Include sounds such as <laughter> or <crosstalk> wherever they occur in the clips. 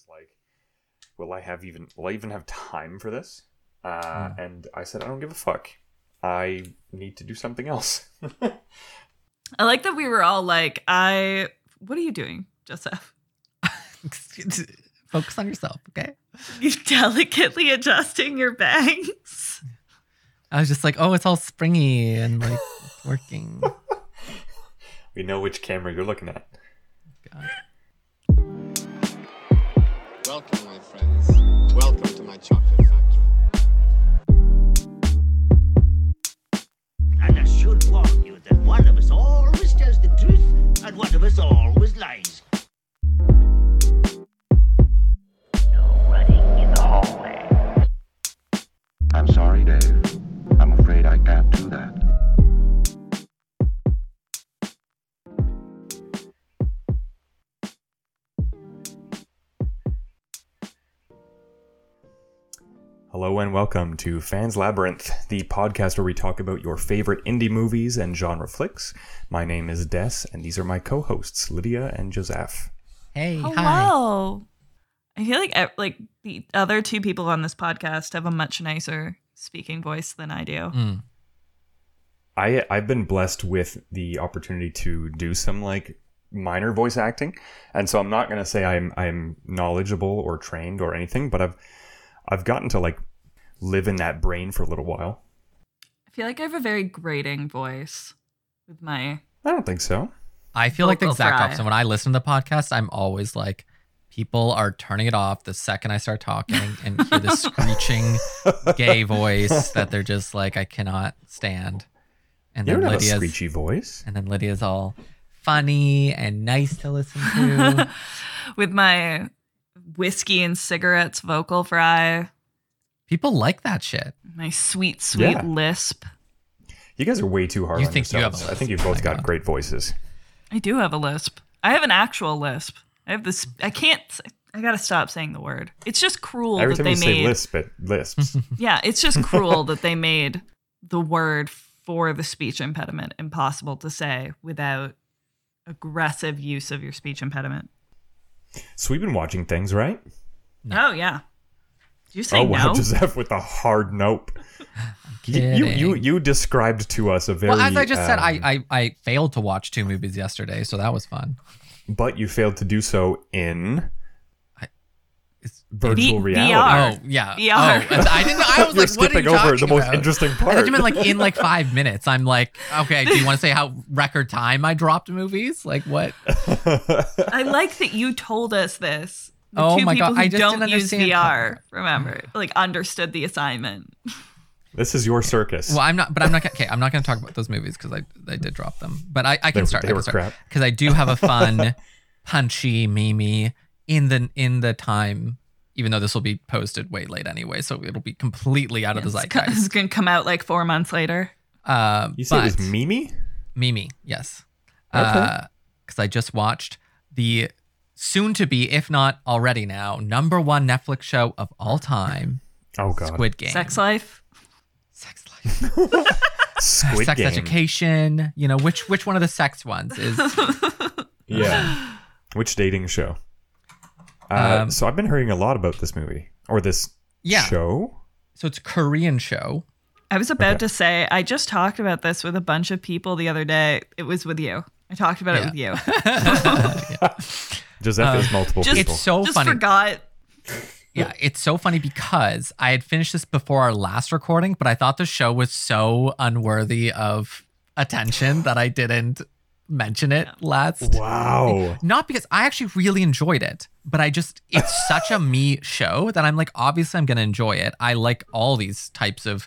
was like, "Will I have even? Will I even have time for this?" Uh, Mm. And I said, "I don't give a fuck. I need to do something else." <laughs> I like that we were all like, I. What are you doing, Joseph? <laughs> Focus on yourself, okay? You <laughs> delicately adjusting your bangs. I was just like, oh, it's all springy and like working. we know which camera you're looking at. God. My chocolate factory. And I should warn you that one of us always tells the truth and one of us always lies. No running in the hallway. I'm sorry, Dave. I'm afraid I can't do Hello and welcome to Fans Labyrinth, the podcast where we talk about your favorite indie movies and genre flicks. My name is Des, and these are my co-hosts Lydia and Joseph. Hey, hi. Hello. I feel like like the other two people on this podcast have a much nicer speaking voice than I do. Mm. I I've been blessed with the opportunity to do some like minor voice acting, and so I'm not gonna say I'm I'm knowledgeable or trained or anything, but I've I've gotten to like live in that brain for a little while. I feel like I have a very grating voice with my. I don't think so. I feel like the Vocal exact fry. opposite. When I listen to the podcast, I'm always like, people are turning it off the second I start talking <laughs> and hear this screeching gay voice that they're just like, I cannot stand. And You then don't have a Lydia's screechy voice. and then Lydia's all funny and nice to listen to. <laughs> with my whiskey and cigarettes vocal fry, people like that shit. my sweet, sweet Yeah. lisp. You guys are way too hard You on think you have a yourselves. I think you've both my got God. great voices. I do have a lisp. I have an actual lisp. I have this. I can't. I gotta stop saying the word. It's just cruel Every that time they you say made. lisp, it lisps. <laughs> Yeah, it's just <laughs> cruel that they made the word for the speech impediment impossible to say without aggressive use of your speech impediment. so we've been watching things, right? Oh yeah. Did you say oh wow, no? Joseph <laughs> with a hard nope. <laughs> You, you you you described to us a very. well, as I just said, um, I, I I failed to watch two movies yesterday, so that was fun. but you failed to do so in It's- virtual V- reality. VR. Oh yeah. VR. Oh, I didn't. I was You're <laughs> like, what are skipping you over the most about? interesting I part. thought you meant like in like five minutes. I'm like, okay. Do you want to say how record time I dropped movies? Like what? I like that you told us this. The Oh two my God, people who I just don't use VR, remember, like understood the assignment. this is your circus. Well, I'm not. But I'm not. Okay, I'm not going to talk about those movies because I I did drop them. But I I can They- start. they I can were start crap. because I do have a fun, <laughs> punchy, memey in the in the time. Even though this will be posted way late anyway, so it'll be completely out of the It's, co- zeitgeist. it's gonna come out like four months later. Uh, you said it was Mimi. Mimi, yes. Okay. Because I just watched the soon to be, if not already now, number one Netflix show of all time, Oh god, Squid Game. Sex life. Sex life. <laughs> Squid sex Game. education. You know, which which one of the sex ones is <laughs> Yeah. Which dating show? Uh, Um, so I've been hearing a lot about this movie or this Yeah. show. so it's a Korean show. I was about Okay. to say, I just talked about this with a bunch of people the other day. It was with you. I talked about it with you. <laughs> Joseph is uh, multiple Just- people. It's so just funny. forgot. Yeah, it's so funny because I had finished this before our last recording, but I thought the show was so unworthy of attention that I didn't mention it last. wow. Not because I actually really enjoyed it, but I just it's <laughs> such a me show that I'm like obviously I'm going to enjoy it. I like all these types of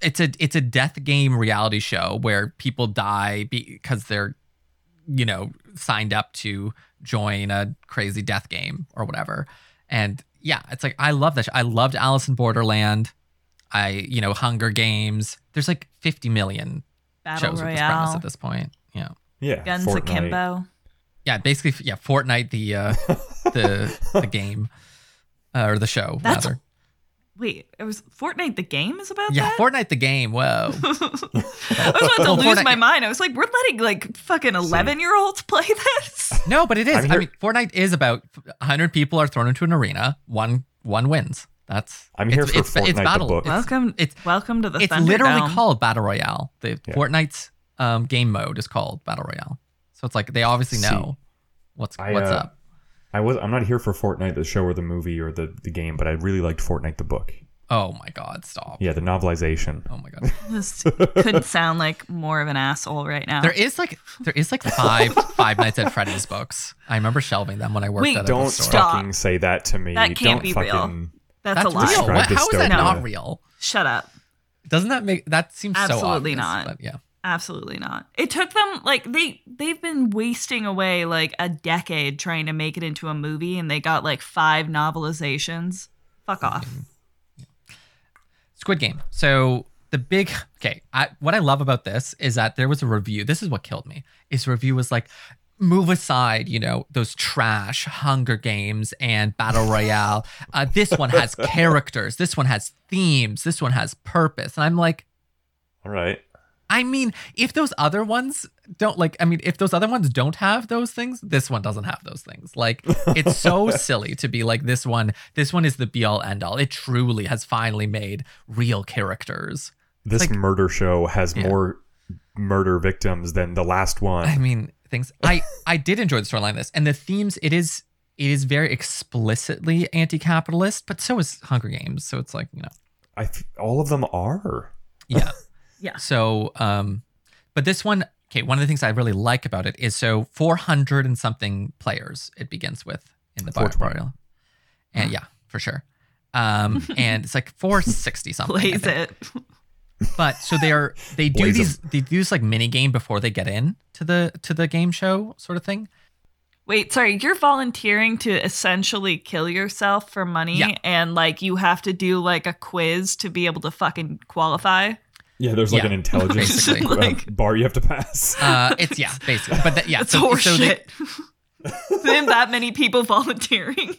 it's a it's a death game reality show where people die because they're you know signed up to join a crazy death game or whatever. And yeah, it's like I love that. Show. I loved Alice in Borderland. I you know Hunger Games. There's like 50 million Battle shows with this premise at this point. Yeah. Yeah. Guns Fortnite. Akimbo. Yeah, basically, yeah, Fortnite, the uh, <laughs> the the game uh, or the show That's- rather. Wait, it was Fortnite the game is about Yeah, that? Fortnite the game. Whoa. <laughs> I was about to <laughs> Well, lose Fortnite- my mind. I was like, we're letting like fucking 11 year olds play <laughs> this? No, but it is. I'm I mean, Fortnite is about 100 people are thrown into an arena. One one wins. That's I'm here it's, for it's, Fortnite it's the battle. book. Welcome, it's welcome to the it's literally Thunderdome. called battle royale. The Yeah. Fortnite's um, game mode is called battle royale. So it's like they obviously See, know what's I, what's uh, up. I was I'm not here for Fortnite the show or the movie or the, the game, but I really liked Fortnite the book. Oh my god, stop. Yeah, the novelization. Oh my god. <laughs> This couldn't sound like more of an asshole right now. There is like there is like five Five Nights at Freddy's books. I remember shelving them when I worked Wait, at a Don't bookstore. Stop. fucking say that to me. That can't Don't be fucking, real. That's, That's a lie. real. Describe What, how is that not real? Shut up. Doesn't that make that seems so Absolutely obvious, not. But yeah. Absolutely not. It took them like they they've been wasting away like a decade trying to make it into a movie and they got like five novelizations. Fuck off. Squid Game. So the big okay, I, what I love about this is that there was a review. This is what killed me. Is review was like, move aside, you know, those trash Hunger Games and Battle Royale. <laughs> Uh, this one has characters. This one has themes. This one has purpose. And I'm like, All right. I mean, if those other ones don't like, I mean, if those other ones don't have those things, this one doesn't have those things. Like, it's so <laughs> silly to be like, this one, this one is the be all end all. It truly has finally made real characters. This like- murder show has Yeah. more murder victims than the last one. I mean, things. I I did enjoy the storyline. of This and the themes. It is it is very explicitly anti-capitalist, but so is Hunger Games. So it's like you know, I th- all of them are. yeah. <laughs> Yeah. So, um, but this one, okay, one of the things I really like about it is so 400 and something players it begins with in the Battle 420. Royale. And yeah, for sure. Um, <laughs> and it's like 460 something. I Plays it. But so they're they do Blaze 'em. these they do this like mini game before they get in to the to the game show sort of thing. Wait, sorry, you're volunteering to essentially kill yourself for money Yeah. and like you have to do like a quiz to be able to fucking qualify. Yeah, there's like Yeah, an <laughs> intelligence uh, Like- bar you have to pass. <laughs> Uh, it's yeah, basically. But that, yeah, It's so, so they. <laughs> Then that many people volunteering.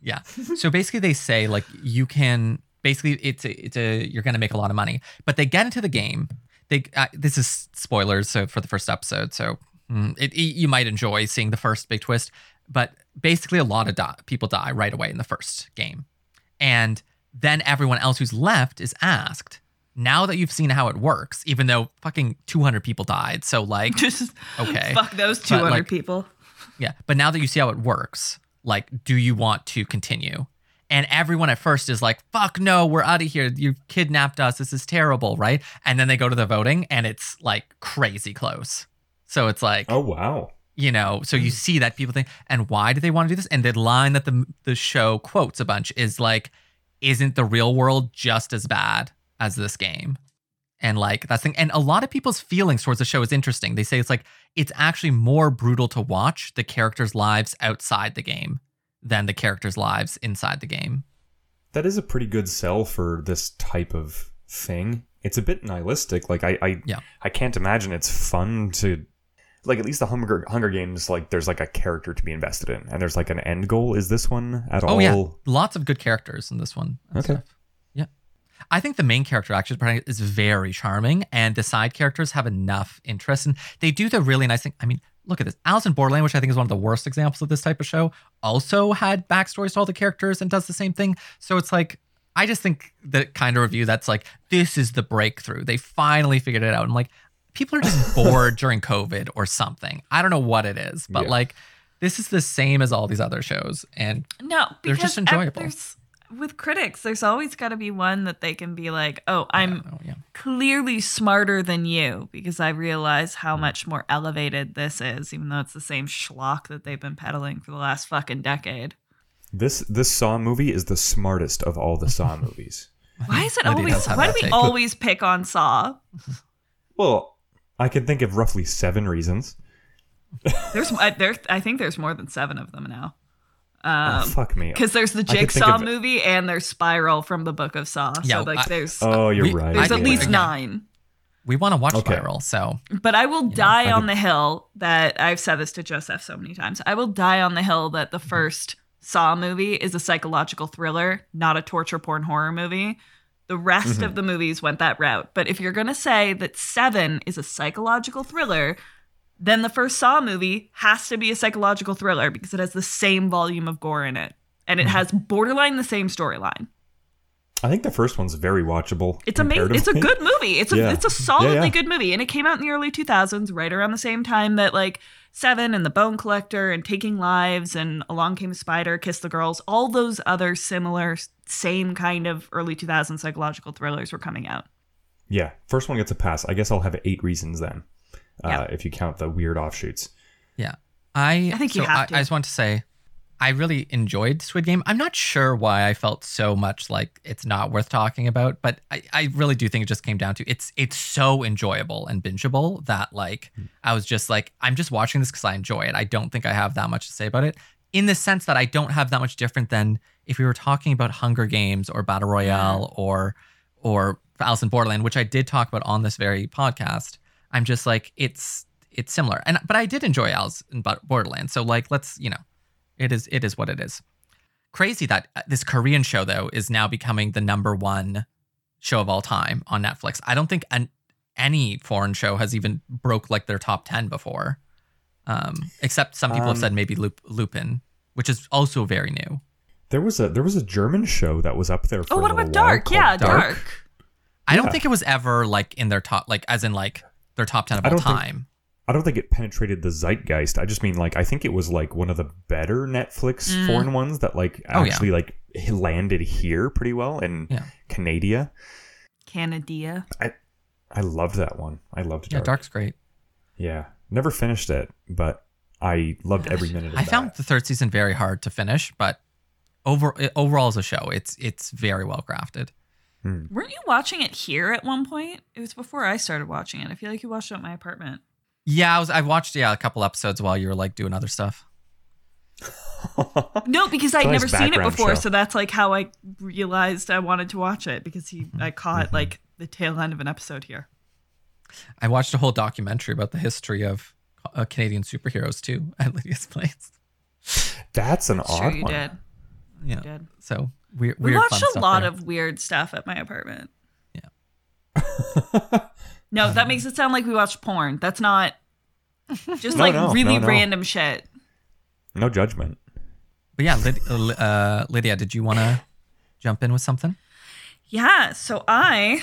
Yeah. So basically, they say like you can basically it's a, it's a you're gonna make a lot of money, but they get into the game. They uh, this is spoilers so for the first episode, so mm, it, it- you might enjoy seeing the first big twist. But basically, a lot of die, people die right away in the first game, and then everyone else who's left is asked. Now that you've seen how it works, even though fucking 200 people died, so like <laughs> Just Okay. fuck those 200 like, people. yeah. But now that you see how it works, like, do you want to continue? And everyone at first is like, fuck no, we're out of here. You kidnapped us. This is terrible, right? And then they go to the voting and it's like crazy close. So it's like, oh wow. you know, so you see that people think, and why do they want to do this? And the line that the the show quotes a bunch is like, isn't the real world just as bad as this game? And like that's thing. And a lot of people's feelings towards the show is interesting. They say it's like it's actually more brutal to watch the characters' lives outside the game than the characters' lives inside the game. That is a pretty good sell for this type of thing. It's a bit nihilistic. Like I, I, Yeah. I can't imagine it's fun to, like at least the Hunger Hunger Games. Like there's like a character to be invested in, and there's like an end goal. Is this one at all? Oh yeah, lots of good characters in this one. Okay. stuff. I think the main character actually is very charming, and the side characters have enough interest, and they do the really nice thing. I mean, look at this. Alice in Borderland, which I think is one of the worst examples of this type of show, also had backstories to all the characters and does the same thing. So it's like. I just think the kind of review that's like, this is the breakthrough. They finally figured it out. I'm like, people are just <laughs> bored during COVID or something. I don't know what it is, but Yeah. like, this is the same as all these other shows. And No, They're just enjoyable. there's- with critics, there's always got to be one that they can be like, "Oh, I'm oh, yeah. clearly smarter than you because I realize how much more elevated this is, even though it's the same schlock that they've been peddling for the last fucking decade." This this Saw movie is the smartest of all the Saw <laughs> movies. Why is it always? that's Why do we take. always pick on Saw? Well, I can think of roughly seven reasons. There's, I, there, I think there's more than seven of them now. Oh, Um, fuck me. because there's the Jigsaw of- movie and there's Spiral from the Book of Saw. Yeah, so like I- there's Oh, you're We- right. there's at least yeah. nine. We want to watch Okay. Spiral, so But I will die I on the hill that I've said this to Joseph so many times. I will die on the hill that the first Saw movie is a psychological thriller, not a torture porn horror movie. The rest of the movies went that route. But if you're going to say that Seven is a psychological thriller, then the first Saw movie has to be a psychological thriller because it has the same volume of gore in it. And it mm-hmm. has borderline the same storyline. I think the first one's very watchable. It's amazing. It's a good movie. It's a <laughs> Yeah. it's a solidly Yeah, yeah. good movie, and it came out in the early 2000s, right around the same time that like Seven and The Bone Collector and Taking Lives and Along Came a Spider, Kiss the Girls, all those other similar, same kind of early 2000s psychological thrillers were coming out. Yeah, first one gets a pass. I guess I'll have eight reasons then, uh, Yeah. if you count the weird offshoots. Yeah. I I think you have I, to. I just want to say I really enjoyed Squid Game. I'm not sure why I felt so much like it's not worth talking about, but I, I really do think it just came down to it's it's so enjoyable and bingeable that like I was just like, I'm just watching this because I enjoy it. I don't think I have that much to say about it. In the sense that I don't have that much different than if we were talking about Hunger Games or Battle Royale or or Alice in Borderland, which I did talk about on this very podcast. I'm just like it's it's similar, and but I did enjoy Alice in Bo- Borderland. So like let's you know, it is it is what it is. Crazy that uh, this Korean show though is now becoming the number one show of all time on Netflix. I don't think an, any foreign show has even broke like their top ten before, um, except some people have Um, said maybe Lup- Lupin, which is also very new. There was a there was a German show that was up there. For Oh, what little about Dark? Yeah, Dark. I don't think it was ever like in their top, like as in like their top ten of I all don't think- time. I don't think it penetrated the zeitgeist. I just mean like I think it was like one of the better Netflix Mm. foreign ones that like Oh, yeah. actually like landed here pretty well in Yeah. Canada. Canadia. I loved that one. I loved Yeah, Dark. Dark's great. Yeah, never finished it, but I loved every minute of it. I that. found the third season very hard to finish, but over overall as a show, it's it's very well crafted. Weren't you watching it here at one point? It was before I started watching it. I feel like you watched it at my apartment. Yeah, I was I watched yeah a couple episodes while you were like doing other stuff. No, because I'd nice never seen it before, show. so that's like how I realized I wanted to watch it because he <laughs> Mm-hmm. I caught like the tail end of an episode here. I watched a whole documentary about the history of uh, Canadian superheroes too at Lydia's <laughs> place. That's an Sure, odd you one. did. Yeah, did. so weird. We weird watched a lot there. of weird stuff at my apartment. Yeah. No, that makes it sound like we watched porn. That's not <laughs> just No, like no, really no, no. random shit. No judgment. But yeah, Lyd- uh, uh, Lydia, did you want to jump in with something? Yeah, so I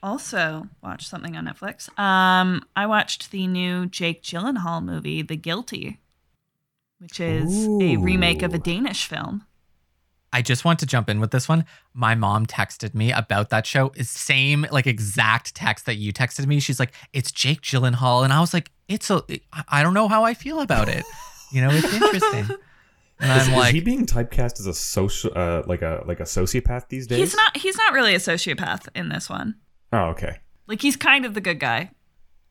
also watched something on Netflix. Um, I watched the new Jake Gyllenhaal movie, The Guilty, which is a remake of a Danish film. I just want to jump in with this one. My mom texted me about that show. Is same like exact text that you texted me. She's like, "It's Jake Gyllenhaal," and I was like, "It's a, I don't know how I feel about it. You know, it's interesting." <laughs> And Is, I'm is he being typecast as a social, uh, like a like a sociopath these days? He's not he's not really a sociopath in this one. Oh, okay. Like he's kind of the good guy.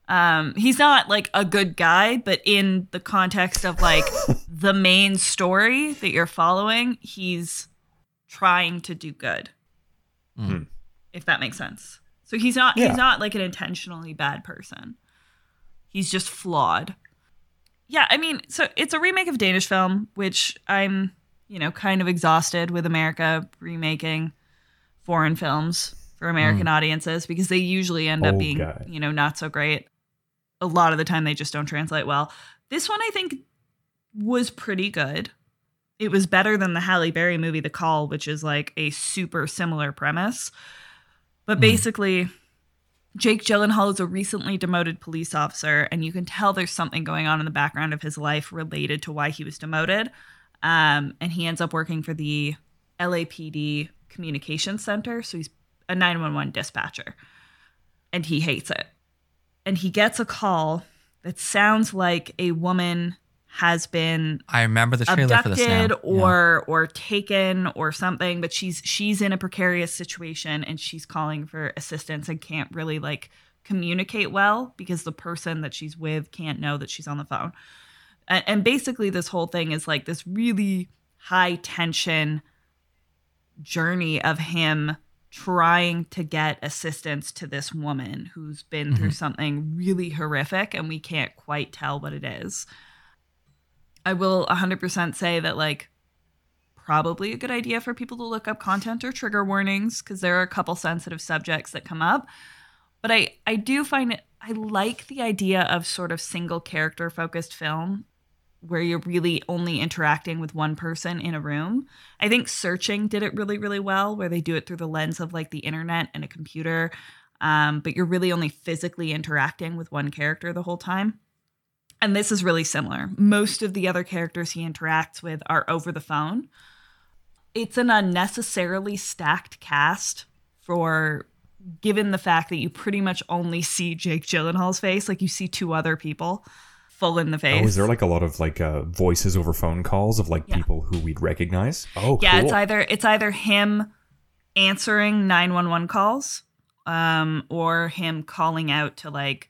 Um, he's not like a good guy, but in the context of like <laughs> the main story that you're following, he's trying to do good. Hmm. If that makes sense. So he's not Yeah. he's not like an intentionally bad person. He's just flawed. Yeah, I mean, so it's a remake of a Danish film, which I'm, you know, kind of exhausted with America remaking foreign films for American audiences because they usually end up Oh, being, God. you know, not so great. A lot of the time they just don't translate well. This one I think was pretty good. It was better than the Halle Berry movie The Call, which is like a super similar premise. But basically, Jake Gyllenhaal is a recently demoted police officer, and you can tell there's something going on in the background of his life related to why he was demoted. Um, and he ends up working for the LAPD Communications Center. So he's a 911 dispatcher, and he hates it. And he gets a call that sounds like a woman has been I remember the trailer for this now. abducted Yeah. or or taken or something but she's she's in a precarious situation and she's calling for assistance and can't really like communicate well because the person that she's with can't know that she's on the phone and, and basically this whole thing is like this really high tension journey of him trying to get assistance to this woman who's been through mm-hmm. something really horrific and we can't quite tell what it is. I will 100% say that like probably a good idea for people to look up content or trigger warnings because there are a couple sensitive subjects that come up. But I, I do find it, I like the idea of sort of single character focused film where you're really only interacting with one person in a room. I think Searching did it really, really well, where they do it through the lens of like the internet and a computer, um, but you're really only physically interacting with one character the whole time. And this is really similar. Most of the other characters he interacts with are over the phone. It's an unnecessarily stacked cast for given the fact that you pretty much only see Jake Gyllenhaal's face, like you see two other people full in the face. Oh, is there like a lot of like uh, voices over phone calls of like Yeah. people who we'd recognize? Oh, yeah, cool. it's either it's either him answering 911 calls um or him calling out to like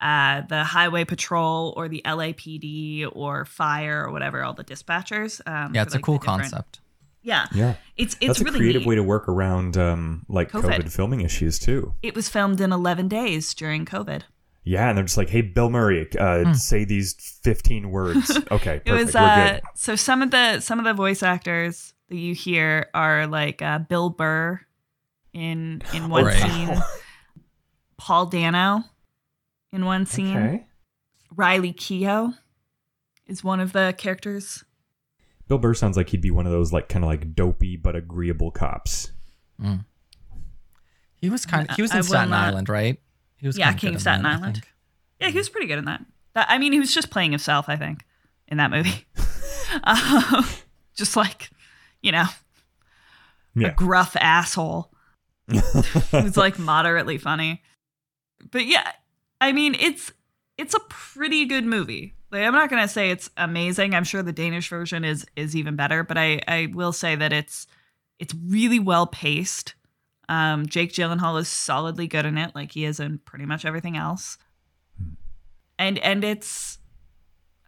uh the highway patrol or the LAPD or fire or whatever all the dispatchers um Yeah, for, it's a cool concept. Yeah. yeah. It's it's That's a really creative neat. way to work around um, like COVID. COVID. filming issues too. It was filmed in 11 days during COVID. Yeah, and they're just like, "Hey, Bill Murray, uh, say these fifteen words." <laughs> Okay, perfect. It was We're uh good. so some of the some of the voice actors that you hear are like uh Bill Burr in in <laughs> one Right. scene, Paul Dano in one scene. Okay. Riley Keough is one of the characters. Bill Burr sounds like he'd be one of those like kind of like dopey but agreeable cops. He was kind of he was I in will Staten not- Island, right? He was Yeah, King of Staten that, Island. Yeah, he was pretty good in that. that I mean, he was just playing himself, I think, in that movie. <laughs> um, just like, you know, Yeah. a gruff asshole. <laughs> It's like moderately funny. But yeah, I mean, it's it's a pretty good movie. Like, I'm not gonna say it's amazing. I'm sure the Danish version is is even better, but I I will say that it's it's really well paced. Um, Jake Gyllenhaal is solidly good in it, like he is in pretty much everything else. And and it's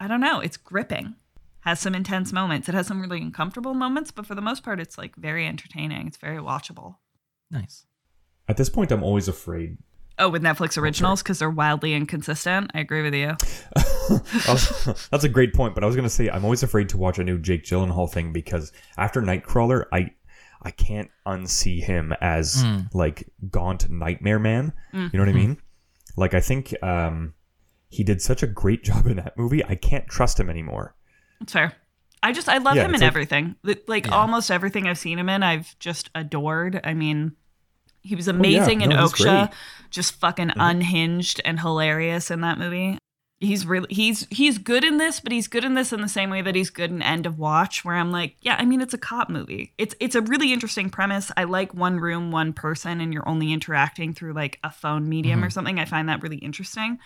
I don't know, it's gripping. Has some intense moments. It has some really uncomfortable moments, but for the most part, it's like very entertaining. It's very watchable. Nice. At this point, I'm always afraid. Oh, with Netflix originals because they're wildly inconsistent. I agree with you. Was- <laughs> that's a great point, but I was gonna say I'm always afraid to watch a new Jake Gyllenhaal thing because after Nightcrawler, I I can't unsee him as hmm. like gaunt nightmare man. You know what I mm-hmm. mean? Like I think um, he did such a great <laughs> job in that movie. I can't trust him anymore. That's fair. I just I love Yeah, him in like- everything. Like Yeah. almost everything I've seen him in, I've just adored. I mean, he was oh, amazing in Oh, No, he's Okja, just fucking mm-hmm. unhinged and hilarious in that movie. He's really he's he's good in this, but he's good in this in the same way that he's good in End of Watch, where I'm like, yeah, I mean, it's a cop movie. It's it's a really interesting premise. I like one room, one person, and you're only interacting through like a phone medium or something. I find that really interesting.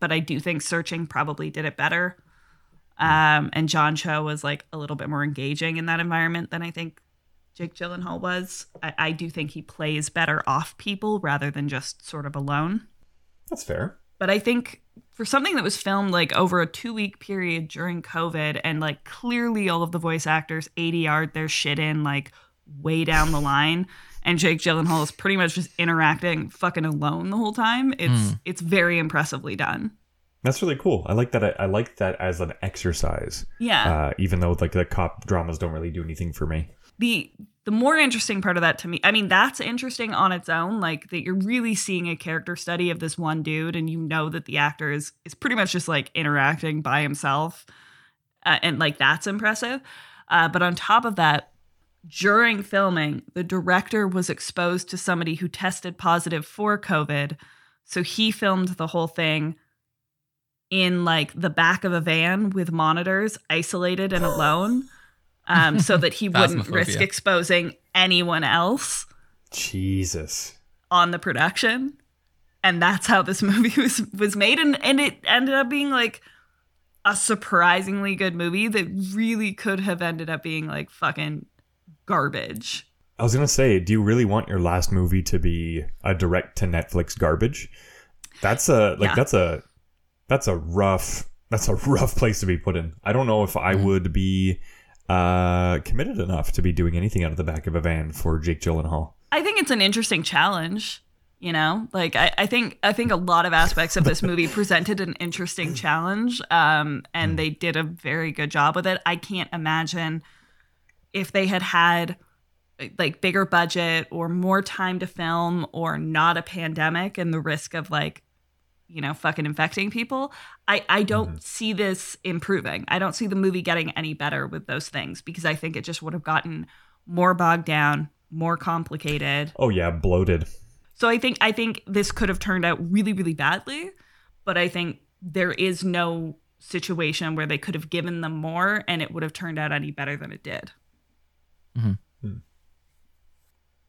But I do think Searching probably did it better. Um, and John Cho was like a little bit more engaging in that environment than I think Jake Gyllenhaal was. I, I do think he plays better off people rather than just sort of alone. That's fair. But I think for something that was filmed like over a two week period during COVID and like clearly all of the voice actors ADR'd their shit in like way down the line. And Jake Gyllenhaal is pretty much just interacting fucking alone the whole time. It's it's very impressively done. That's really cool. I like that. I, I like that as an exercise. Yeah. Uh, even though like the cop dramas don't really do anything for me. The the more interesting part of that to me i mean that's interesting on its own like that you're really seeing a character study of this one dude and you know that the actor is is pretty much just like interacting by himself uh, and like that's impressive. Uh, but on top of that during filming the director was exposed to somebody who tested positive for covid. So he filmed the whole thing in like the back of a van with monitors isolated and alone <gasps> <laughs> um, so that he wouldn't risk exposing anyone else Jesus. on the production and that's how this <laughs> movie was was made and and it ended up being like a surprisingly good movie that really could have ended up being like fucking garbage I was gonna say, do you really want your last movie to be a direct to Netflix garbage? That's a like Yeah. that's a that's a rough that's a <laughs> rough place to be put in. I don't know if I would be uh committed enough to be doing anything out of the back of a van for Jake Gyllenhaal. I think it's an interesting challenge. You know, like I, I think I think a lot of aspects of this movie presented an interesting challenge, um, and they did a very good job with it. I can't imagine if they had had like bigger budget or more time to film or not a pandemic and the risk of like you know fucking infecting people i i don't mm-hmm. see this improving. I don't see the movie getting any better with those things because i think it just would have gotten more bogged down more complicated. Oh yeah, bloated. so I think I think this could have turned out really really badly, but I think there is no situation where they could have given them more and it would have turned out any better than it did. Mm-hmm. Mm-hmm. Hmm.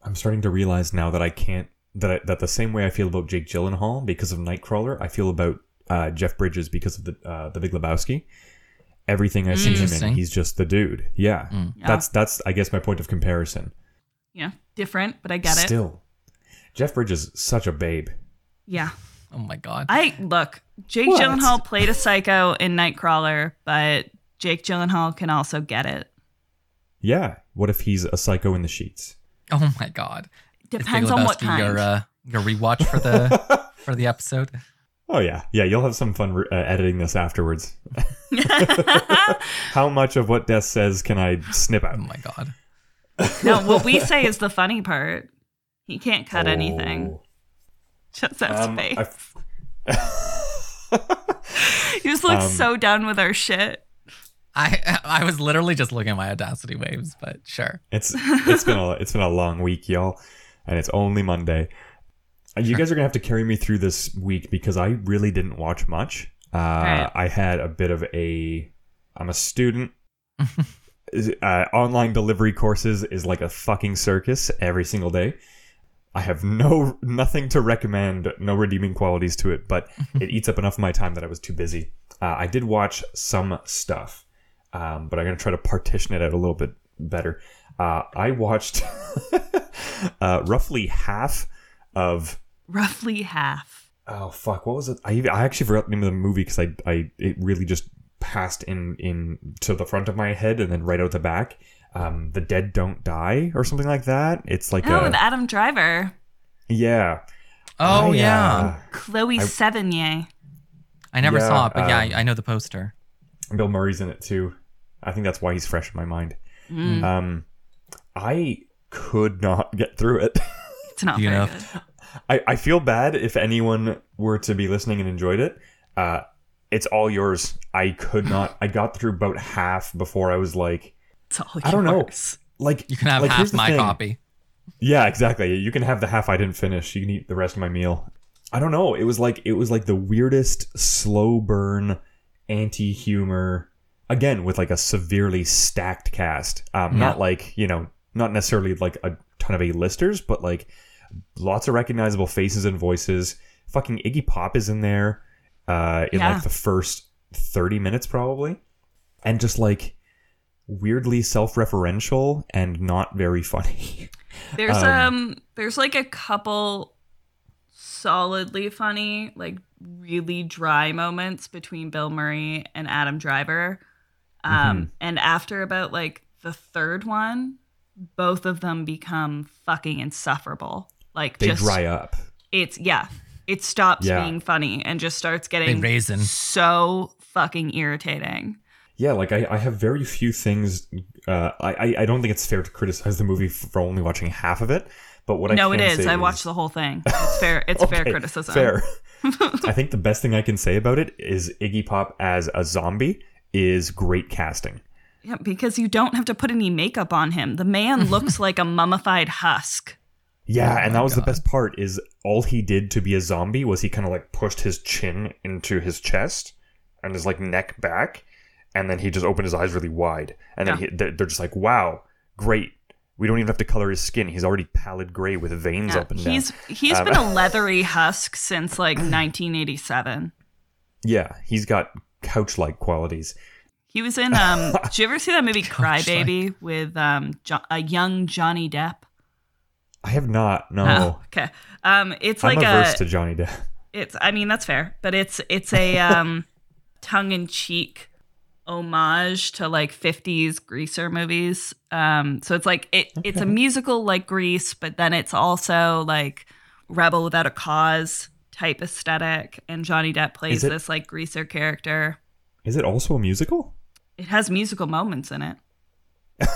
I'm starting to realize now that I can't that I, that the same way I feel about Jake Gyllenhaal because of Nightcrawler, I feel about uh, Jeff Bridges because of the uh, the Big Lebowski. Everything I see him in, he's just the dude. Yeah. Yeah. that's that's I guess my point of comparison. Yeah, different, but I get it. Still, Jeff Bridges is such a babe. Yeah. Oh my god. I look, Jake What? Gyllenhaal played a psycho in Nightcrawler, but Jake Gyllenhaal can also get it. Yeah. What if he's a psycho in the sheets? oh my god. Is Big Depends on what kind. Your uh, your rewatch for the <laughs> for the episode. Oh yeah, yeah. You'll have some fun re- uh, editing this afterwards. <laughs> <laughs> How much of what Des says can I snip out? Oh my god. no, what we say is the funny part. He can't cut anything. Oh. Just that Um, space. I- He just looks um, so done with our shit. I I was literally just looking at my Audacity waves, but sure. It's it's been a it's been a long week, y'all, and it's only Monday. You <laughs> guys are gonna have to carry me through this week because I really didn't watch much. Uh, Right. I had a bit of a. I'm a student. <laughs> Uh, online delivery courses is like a fucking circus every single day. I have no nothing to recommend, no redeeming qualities to it, but <laughs> it eats up enough of my time that I was too busy. Uh, I did watch some stuff, um, but I'm gonna try to partition it out a little bit better. Uh, I watched <laughs> uh, roughly half of Roughly half. oh fuck what was it i, I actually forgot the name of the movie because I, I it really just passed in in to the front of my head and then right out the back um the dead don't die or something like that it's like Oh, a with Adam Driver. yeah Oh I, yeah. uh, Chloe Sevigny. I never yeah, saw it, but yeah, um, I, I know the poster. bill murray's in it too i think that's why he's fresh in my mind Mm. um i could not get through it <laughs> It's not You very know. good. I, I feel bad if anyone were to be listening and enjoyed it. Uh, it's all yours. I could not. I got through about half before I was like, It's all yours. I don't know. like You can have like, here's half my thing. copy. Yeah, exactly. You can have the half I didn't finish. You can eat the rest of my meal. I don't know. It was like it was like the weirdest slow burn anti humor. Again, with like a severely stacked cast. Um, Not like you know, not necessarily like a ton of A-listers, but like lots of recognizable faces and voices. Fucking Iggy Pop is in there uh, in Yeah. like the first thirty minutes probably, and just like weirdly self-referential and not very funny. <laughs> There's Um, um, there's like a couple solidly funny, like really dry moments between Bill Murray and Adam Driver. Um, Mm-hmm. and after about like the third one, both of them become fucking insufferable. Like they just dry up. it's yeah, it stops Yeah. being funny and just starts getting raisin. so fucking irritating. Yeah, like I, I have very few things. Uh, I, I- I don't think it's fair to criticize the movie for only watching half of it. But what I no, it is. say I watched the whole thing. It's fair. <laughs> It's fair criticism. Fair. <laughs> I think the best thing I can say about it is Iggy Pop as a zombie is great casting. Yeah, because you don't have to put any makeup on him. The man <laughs> looks like a mummified husk. Yeah, and that was the best part. Is all he did to be a zombie was he kind of like pushed his chin into his chest and his like neck back, and then he just opened his eyes really wide, and then Yeah. he, they're they're just like, "Wow, great." We don't even have to color his skin. He's already pallid gray with veins Yeah, up and down. he's he's Um, been a <laughs> leathery husk since like 1987. Yeah, he's got couch-like qualities. He was in. Um, <laughs> did you ever see that movie Gosh, Crybaby with um jo- a young Johnny Depp? I have not. No, Oh, okay. Um, it's I'm like averse a. to Johnny Depp. It's. I mean, that's fair, but it's it's a um, tongue-in-cheek homage to like 50s greaser movies. Um, so it's like it. It's a musical like Grease, but then it's also like Rebel Without a Cause type aesthetic, and Johnny Depp plays it- this like greaser character. Is it also a musical? It has musical moments in it. <laughs>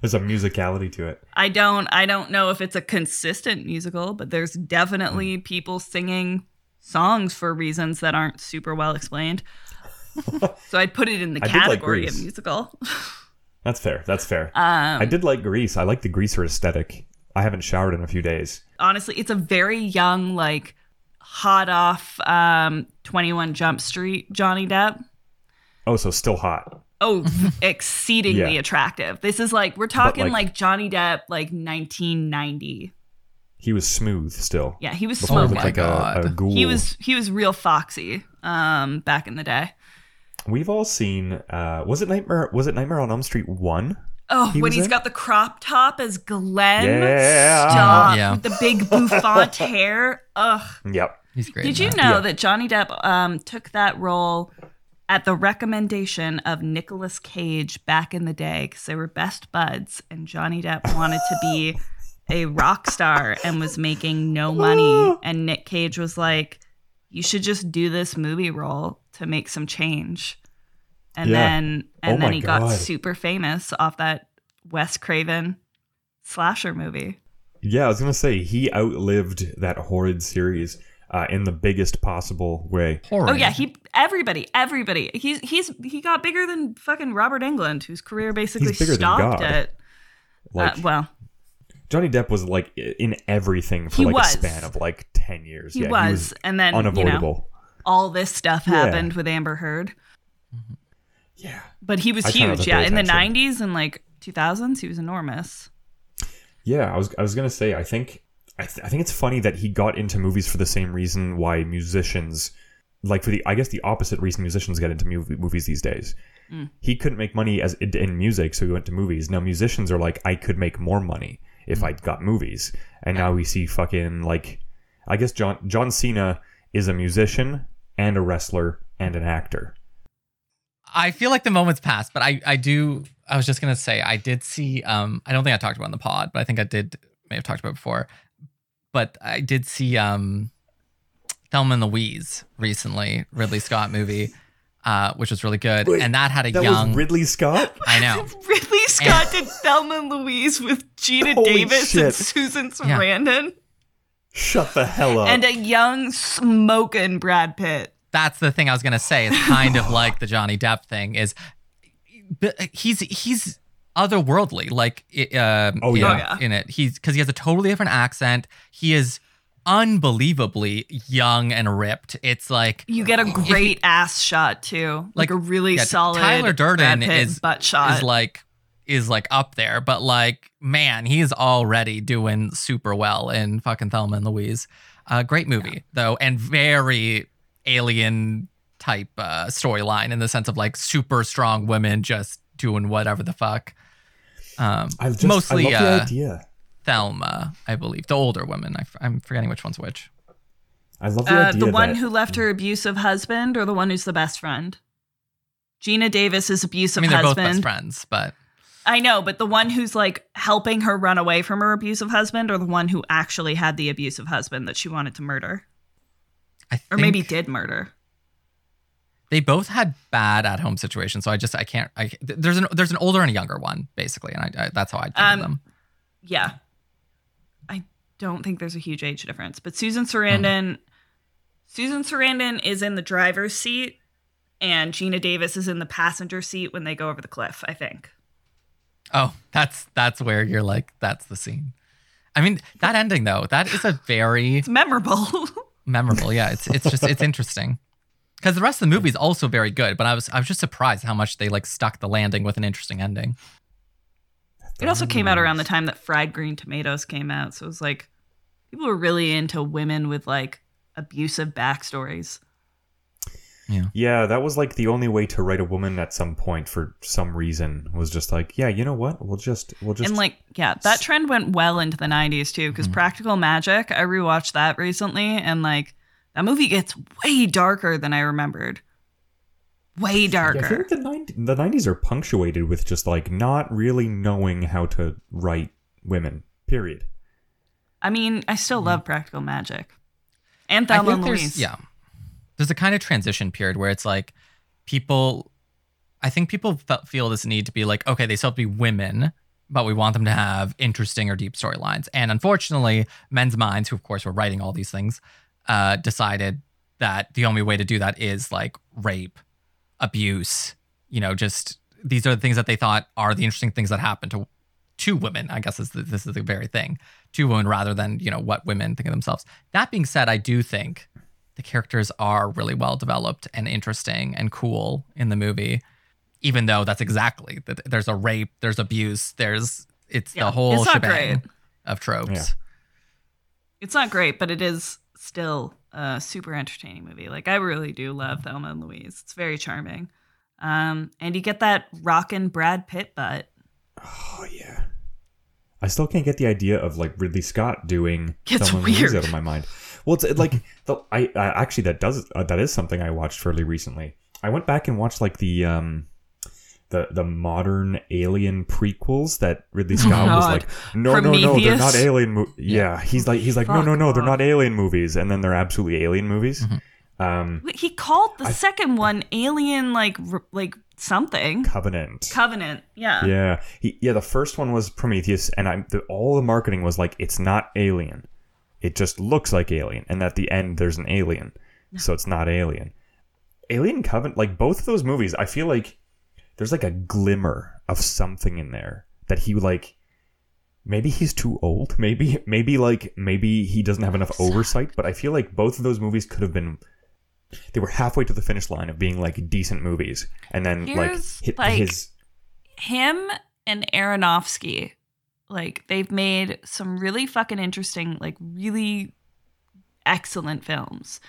There's a musicality to it. I don't I don't know if it's a consistent musical, but there's definitely Hmm. people singing songs for reasons that aren't super well explained. <laughs> so I'd put it in the did like category of musical. <laughs> That's fair. That's fair. Um, I did like Grease. I like the greaser aesthetic. I haven't showered in a few days. honestly, it's a very young, like hot off um 21 Jump Street Johnny Depp. Oh, so still hot. Oh, <laughs> exceedingly Yeah. attractive. This is like we're talking like- like, Johnny Depp like 1990. He was smooth still. Yeah, he was Before he smoking. looked like a, a God. ghoul. he was he was real foxy um back in the day. We've all seen. Uh, was it Nightmare? Was it Nightmare on Elm Street one? Oh, He when was he's in? got the crop top as Glenn. Yeah. Stop. Yeah. With the big bouffant <laughs> hair. Ugh. Yep. He's great. Did in you know Yeah. that Johnny Depp um, took that role at the recommendation of Nicolas Cage back in the day because they were best buds, and Johnny Depp wanted to be a rock star and was making no money, <gasps> and Nick Cage was like, "You should just do this movie role to make some change." And Yeah. then oh and Oh then he got super famous off that Wes Craven slasher movie. Yeah, I was gonna say he outlived that horrid series uh, in the biggest possible way. Horror. Oh yeah, he everybody, everybody. He's he's he got bigger than fucking Robert Englund, whose career basically He's bigger than stopped God. at Like uh, well, Johnny Depp was like in everything for like was. a span of like ten years. he yeah, was, and then you know unavoidable. all this stuff Yeah. happened with Amber Heard, Yeah. but he was I try not huge. Yeah, pay in the '90s and like 2000s, he was enormous. Yeah, I was I was gonna say I think I, th- I think it's funny that he got into movies for the same reason why musicians like for the I guess the opposite reason musicians get into movie, movies these days. He couldn't make money as in, in music, so he went to movies. Now musicians are like I could make more money if I got movies, and now we see fucking like I guess John John Cena is a musician and a wrestler and an actor. I feel like the moment's passed, but I I do. I was just gonna say I did see. Um, I don't think I talked about it in the pod, but I think I did. May have talked about it before, but I did see um, Thelma and Louise recently, Ridley Scott movie, uh, which was really good, Wait, and that had a That young. was Ridley Scott. <laughs> I know. <laughs> Ridley Scott did Thelma and Louise with Geena Holy Davis and shit. Susan Yeah. Sarandon Shut the hell up. and a young smoking Brad Pitt. that's the thing I was gonna say. It's kind of like the Johnny Depp thing. Is but he's he's otherworldly. Like uh, Oh, in- yeah. in it. He's because he has a totally different accent. He is unbelievably young and ripped. It's like You get a great ass shot too, like, Like, a really yeah, solid Tyler Durden is butt shot. is like is like up there, but like man, he's already doing super well in fucking Thelma and Louise. Uh, great movie though, and very alien type uh, storyline in the sense of like super strong women just doing whatever the fuck. Um, I just mostly I love the uh, idea. Thelma, I believe, the older women. I, am forgetting which one's which. I love the uh, idea the one that- who left her abusive husband, or the one who's the best friend. Geena Davis's I abusive husband. I mean, they're both best friends, but I know, but the one who's like helping her run away from her abusive husband, or the one who actually had the abusive husband that she wanted to murder, I think or maybe did murder. They both had bad at home situations. So I just I can't. I there's an there's an older and a younger one basically, and I, I that's how I think Um, of them. Yeah, I don't think there's a huge age difference, but Susan Sarandon, Susan Sarandon is in the driver's seat, and Geena Davis is in the passenger seat when they go over the cliff. I think. Oh, that's that's where you're like that's the scene. I mean that ending though that is a very It's memorable. <laughs> memorable. Yeah, it's it's just it's interesting because the rest of the movie is also very good. But I was I was just surprised how much they like stuck the landing with an interesting ending. It also came out around the time that fried green tomatoes came out. So it was like people were really into women with like abusive backstories. Yeah, yeah, that was like the only way to write a woman at some point for some reason was just like, yeah, you know what? We'll just we'll just and like, yeah, that trend went well into the 90s too, because mm-hmm. Practical Magic, I rewatched that recently, and like that movie gets way darker than I remembered. Way Yeah, I feel darker. like the 90, the 90s are punctuated with just like not really knowing how to write women. Period. I mean, I still mm. love Practical Magic. And I Thelma think and there's Louise. yeah, there's a kind of transition period where it's like people. I think people fe- feel this need to be like, okay, they still have to be women, but we want them to have interesting or deep storylines. And unfortunately, Men's Minds, who of course were writing all these things, uh, decided that the only way to do that is like rape, abuse, you know, just these are the things that they thought are the interesting things that happen to to women. I guess is the, this is the very thing to women rather than you know what women think of themselves. That being said, I do think the characters are really well developed and interesting and cool in the movie. Even though that's exactly that there's a rape, there's abuse, there's it's Yeah, the whole it's shebang great. of tropes. Yeah. It's not great, but it is still a super entertaining movie. Like I really do love Thelma and Louise. It's very charming. Um, and you get that rockin' Brad Pitt butt. Oh yeah. I still can't get the idea of like Ridley Scott doing <laughs> It's Thelma and Louise weird. out of my mind. Well, it's like <laughs> the I, I actually that does uh, that is something I watched fairly recently. I went back and watched like the um the the modern Alien prequels that Ridley Scott was like, no, no, no, they're not Alien. Mo-. Yeah, he's like he's like, no, Fuck no, no, they're not Alien movies, and then they're absolutely Alien movies. Um, He called the second one Alien, like r- like something Covenant. Covenant. Yeah. Yeah, he, yeah. The first one was Prometheus, and I the, all the marketing was like, it's not Alien, it just looks like Alien, and at the end there's an alien, so it's not Alien. Alien Covenant, like both of those movies, I feel like there's like a glimmer of something in there that he like. Maybe he's too old. <laughs> Maybe maybe like maybe he doesn't have enough oversight. But I feel like both of those movies could have been. They were halfway to the finish line of being like decent movies, and then like hit like, his Him and Aronofsky, like they've made some really fucking interesting, like really excellent films.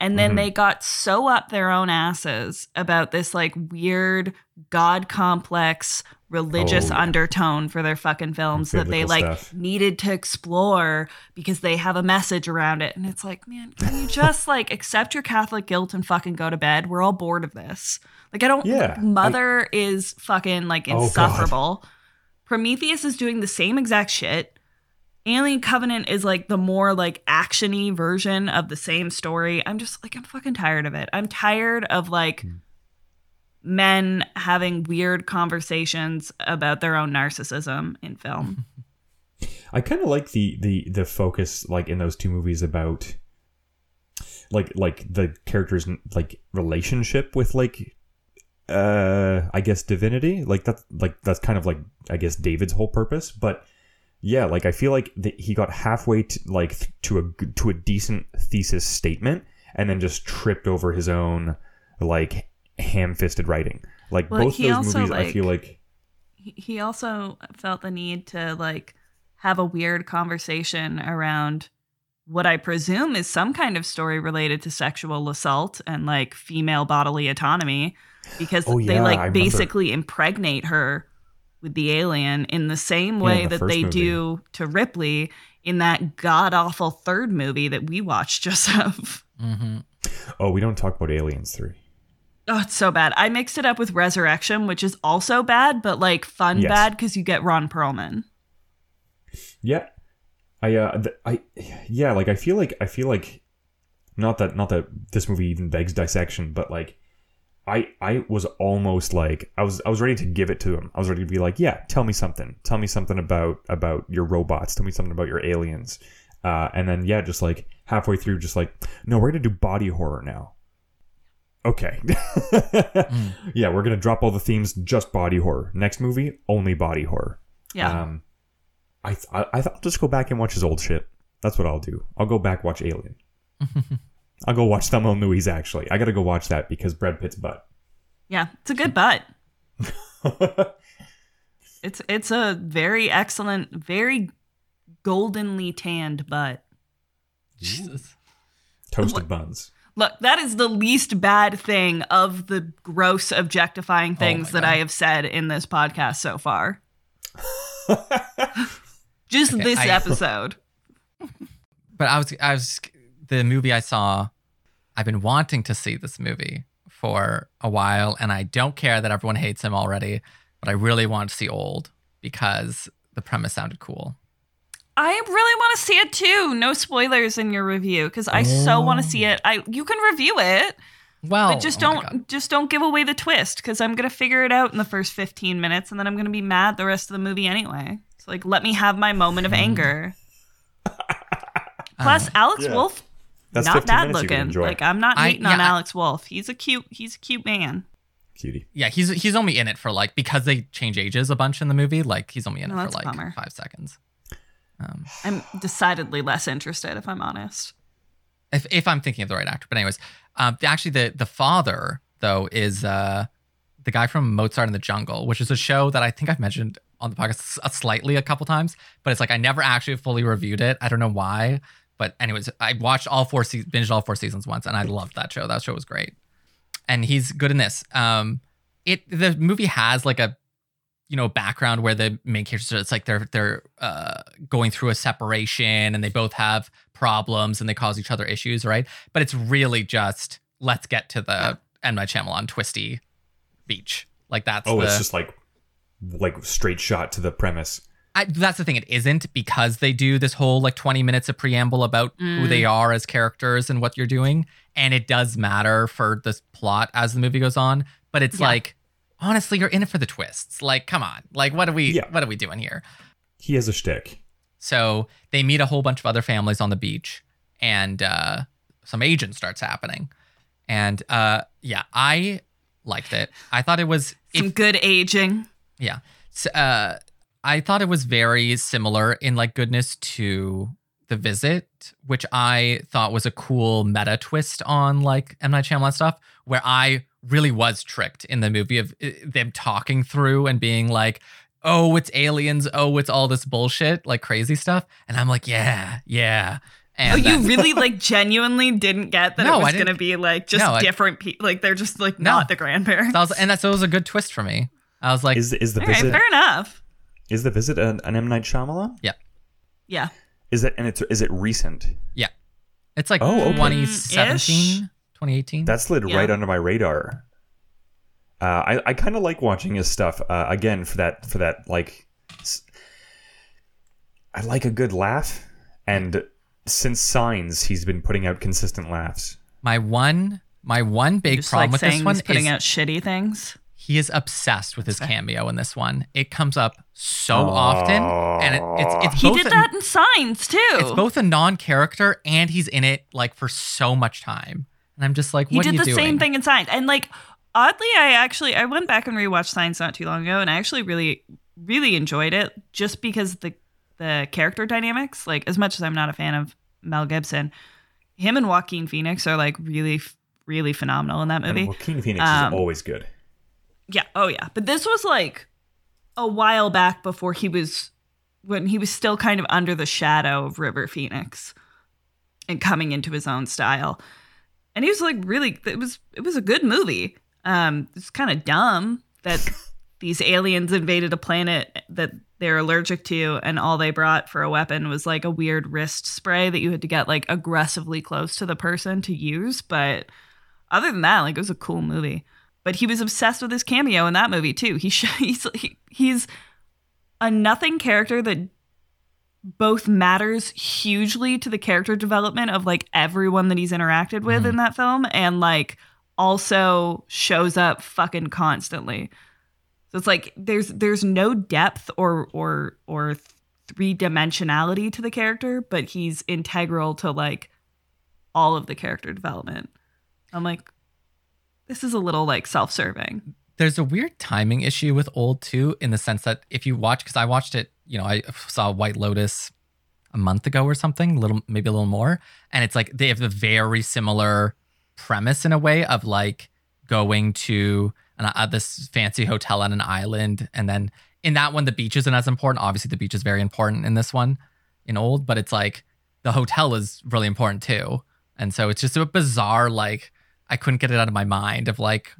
And then Mhm. they got so up their own asses about this like weird god complex religious Oh, undertone for their fucking films that they like stuff. needed to explore because they have a message around it. And it's like, man, can you just like accept your Catholic guilt and fucking go to bed? We're all bored of this. Like I don't Yeah, I- Mother is fucking like Oh, insufferable. Prometheus is doing the same exact shit. Alien Covenant is like the more like actiony version of the same story. I'm just like I'm fucking tired of it. I'm tired of like Hmm. men having weird conversations about their own narcissism in film. <laughs> I kind of like the the the focus like in those two movies about like like the characters like relationship with like uh I guess divinity like that's like that's kind of like I guess David's whole purpose but yeah like I feel like the, he got halfway to like th- to a to a decent thesis statement and then just tripped over his own like ham-fisted writing like Well, both those also, movies I feel like he also felt the need to like have a weird conversation around what I presume is some kind of story related to sexual assault and like female bodily autonomy because Oh, they yeah, I like remember. basically impregnate her with the alien in the same way in the that they movie. do to Ripley in that god awful third movie that we watched <laughs> Joseph. hmm oh we don't talk about aliens 3 Oh, it's so bad. I mixed it up with Resurrection, which is also bad, but like fun Yes. bad because you get Ron Perlman. Yeah, I, uh, th- I, yeah, like I feel like I feel like, not that not that this movie even begs dissection, but like, I I was almost like I was I was ready to give it to him. I was ready to be like, yeah, tell me something, tell me something about about your robots, tell me something about your aliens, uh, and then yeah, just like halfway through, just like, no, we're gonna do body horror now. Okay. <laughs> Yeah, we're gonna drop all the themes, just body horror. Next movie, only body horror. Yeah. Um, I th- I, I thought I'll just go back and watch his old shit. That's what I'll do. I'll go back watch Alien. <laughs> I'll go watch Thelma and Louise. Actually, I gotta go watch that because Brad Pitt's butt. Yeah, it's a good butt. <laughs> It's it's a very excellent, very goldenly tanned butt. Jesus. Toasted buns. Look, that is the least bad thing of the gross objectifying oh things my that I have said in this podcast so far. <laughs> Just Okay, this I- episode. But I was, I was, the movie I saw, I've been wanting to see this movie for a while, and I don't care that everyone hates him already, but I really want to see Old because the premise sounded cool. I really want to see it too. No spoilers in your review because I so want to see Oh. it. I you can review it. Well, but just oh don't just don't give away the twist because I'm gonna figure it out in the first 15 minutes and then I'm gonna be mad the rest of the movie anyway. So like let me have my moment Hmm. of anger. <laughs> Plus, Alex Yeah. Wolff That's not 15 bad minutes you can looking. enjoy. Like I'm not I- hating on yeah, I- Alex Wolff. He's a cute he's a cute man. Cutie. Yeah, he's he's only in it for like because they change ages a bunch in the movie. Like he's only in No, it that's for like bummer. five seconds. Um, I'm decidedly less interested if I'm honest. if if I'm thinking of the right actor, but anyways, um, actually the the father though is uh the guy from Mozart in the Jungle, which is a show that I think I've mentioned on the podcast slightly a couple times, but it's like I never actually fully reviewed it. I don't know why, but anyways, I watched all four seasons, binged all four seasons once, and I loved that show. That show was great, and he's good in this. Um, it the movie has like a you know background where the main characters it's like they're they're uh going through a separation and they both have problems and they cause each other issues right but it's really just let's get to the end my channel on twisty beach like that's Oh, the, it's just like like straight shot to the premise. I, that's the thing it isn't because they do this whole like 20 minutes of preamble about who they are as characters and what you're doing and it does matter for the plot as the movie goes on but it's Yeah. like honestly you're in it for the twists like come on like what are we Yeah. what are we doing here He has a shtick. So they meet a whole bunch of other families on the beach, and uh, some aging starts happening. And uh, yeah, I liked it. I thought it was, Some if, good aging. yeah, S- uh, I thought it was very similar in like goodness to The Visit, which I thought was a cool meta twist on like M Night Shyamalan stuff, where I really was tricked in the movie of uh, them talking through and being like, "Oh, it's aliens. Oh, it's all this bullshit, like crazy stuff," and I'm like, "Yeah, yeah." And Oh, you really like <laughs> genuinely didn't get that No, it was gonna be like just No, different people. Like they're just like No. not the grandparents. that was, and that's so it was a good twist for me. I was like, Is is the All right, visit fair enough. Is the visit an, an M Night Shyamalan? Yeah. Yeah. Is it and it's is it recent? "Yeah." It's like Oh, okay. 2017, 2018. That slid Yeah. right under my radar. Uh, I I kind of like watching his stuff uh, again for that for that like. I like a good laugh, and since Signs, he's been putting out consistent laughs. My one my one big Just problem like with saying this one he's putting is out shitty things. He is obsessed with his cameo in this one. It comes up so often, and it, it's it's He both did a, that in Signs too. it's both a non-character and he's in it like for so much time. And I'm just like, he what did are you doing? He did the doing? same thing in Signs, and like oddly, I actually I went back and rewatched Signs not too long ago, and I actually really really enjoyed it just because the the character dynamics. Like as much as I'm not a fan of Mel Gibson, him and Joaquin Phoenix are like really really phenomenal in that movie. And Joaquin Phoenix Um, is always good. Yeah. Oh, yeah. But this was like a while back before he was, when he was still kind of under the shadow of River Phoenix and coming into his own style. And he was like really, it was, it was a good movie. Um, it's kind of dumb that <laughs> these aliens invaded a planet that they're allergic to, and all they brought for a weapon was like a weird wrist spray that you had to get like aggressively close to the person to use. But other than that, like it was a cool movie. But he was obsessed with his cameo in that movie too. He sh- <laughs> he's he, he's a nothing character that both matters hugely to the character development of like everyone that he's interacted with in mm-hmm. that film and like also shows up fucking constantly. So it's like there's there's no depth or or or three dimensionality to the character, but he's integral to like all of the character development. I'm like, this is a little like self-serving. There's a weird timing issue with old too, in the sense that if you watch, because I watched it, you know, I saw White Lotus a month ago or something, little maybe a little more, and it's like they have a very similar premise in a way of like going to an, uh, this fancy hotel on an island, and then in that one the beach isn't as important. Obviously, the beach is very important in this one, in old, but it's like the hotel is really important too, and so it's just a bizarre like I couldn't get it out of my mind of like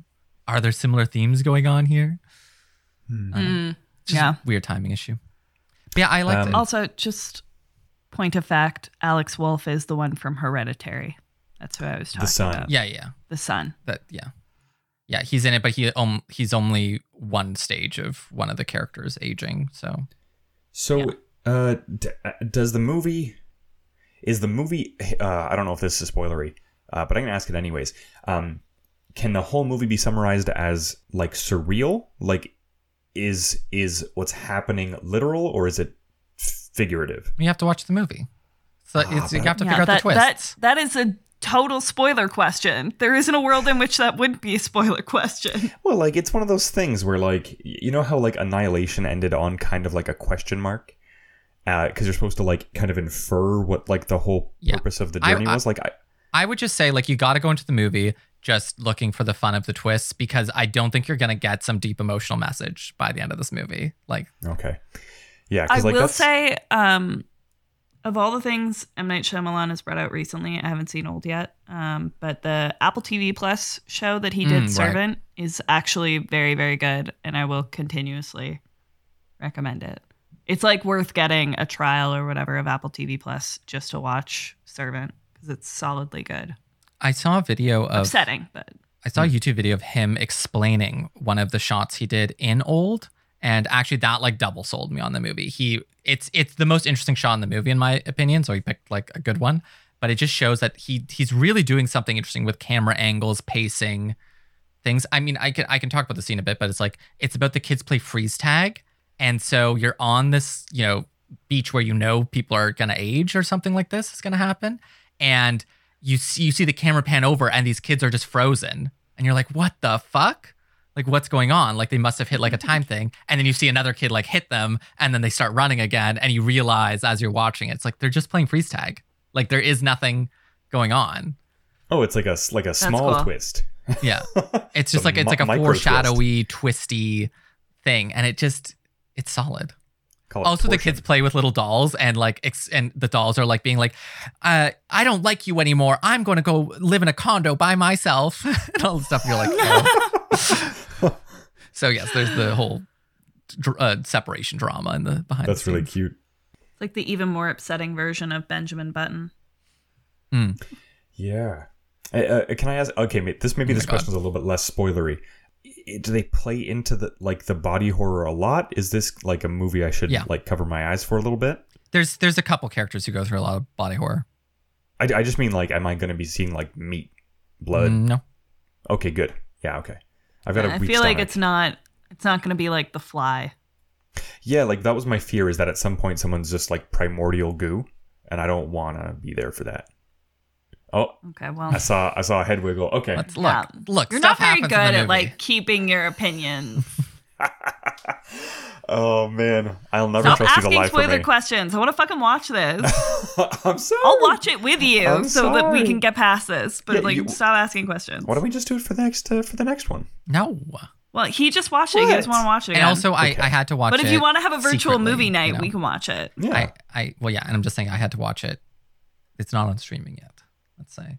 are there similar themes going on here? Mm, Just yeah. a weird timing issue. But yeah, I liked Um, it. Also, just point of fact, Alex Wolff is the one from Hereditary. That's who I was talking about. the son. about. Yeah, yeah, The son. that yeah, yeah. He's in it, but he um he's only one stage of one of the characters aging. So So, uh, d- uh, does the movie is the movie? Uh, I don't know if this is spoilery, uh, but I'm gonna ask it anyways. Um, can the whole movie be summarized as like surreal? Like, is is what's happening literal or is it figurative? You have to watch the movie. So it's, you have to Yeah, figure out the that, twist. that that is a total spoiler question. There isn't a world in which that would be a spoiler question. <laughs> Well, like it's one of those things where like you know how like Annihilation ended on kind of like a question mark, because you're supposed to like kind of infer what like the whole Yeah. purpose of the I- journey I- was. Like, I, I would just say like you got to go into the movie just looking for the fun of the twists because I don't think you're gonna get some deep emotional message by the end of this movie. Like, okay, yeah, I because like will that's say, um, of all the things M Night Shyamalan has brought out recently, I haven't seen Old yet, um, but the Apple TV Plus show that he did, Mm, right. Servant, is actually very, very good, and I will continuously recommend it. It's like worth getting a trial or whatever of Apple TV Plus just to watch Servant because it's solidly good. I saw a video of Upsetting, but I saw a hmm. YouTube video of him explaining one of the shots he did in Old, and actually that like double sold me on the movie. He it's it's the most interesting shot in the movie in my opinion, so he picked like a good one. But it just shows that he he's really doing something interesting with camera angles, pacing, things. I mean, I can I can talk about the scene a bit, but it's like it's about the kids play freeze tag, and so you're on this you know beach where you know people are gonna age or something like this is gonna happen, and you see you see the camera pan over and these kids are just frozen. And you're like what the fuck? Like what's going on? Like they must have hit like a <laughs> time thing. And then you see another kid like hit them and then they start running again and you realize as you're watching it, it's like they're just playing freeze tag. Like there is nothing going on. Oh, it's like a s- like a small cool. twist. <laughs> yeah. It's just like it's like a micro twist. foreshadowy twisty thing and it just it's solid Call it also the kids play with little dolls and like ex- and the dolls are like being like uh, i don't like you anymore i'm going to go live in a condo by myself <laughs> and all the stuff you're like oh. <laughs> so yes there's the whole dr- uh, separation drama in the behind That's the really cute. it's like the even more upsetting version of Benjamin Button. Yeah. Uh, uh, can I ask? Okay, this maybe Oh this God. question's a little bit less spoilery. I- Do they play into the like the body horror a lot? Is this like a movie I should Yeah. like cover my eyes for a little bit? there's there's a couple characters who go through a lot of body horror I, I just mean like, am I going to be seeing like meat, blood? Mm, no Okay, good. Yeah, okay. I've got a I weak feel like it's not it's not going to be like The Fly. Yeah, like that was my fear is that at some point someone's just like primordial goo, and I don't want to be there for that. Oh, Okay, well, I saw I saw a head wiggle. Okay. let's look Yeah. look you're stuff not very good at like keeping your opinions. <laughs> oh man, I'll never Stop trust you to asking lie for spoiler me. questions. I want to fucking watch this. <laughs> I'm sorry. I'll watch it with you I'm so that we can get past this. But Yeah, like, you- stop asking questions. Why don't we just do it for the next uh, for the next one? no Well, he just watched it. He just want to watch it. and also I, Okay. I had to watch it. but if you want to have a virtual secretly, movie you night, know. we can watch it. Yeah. I, I well yeah, and I'm just saying I had to watch it. It's not on streaming yet. Let's say.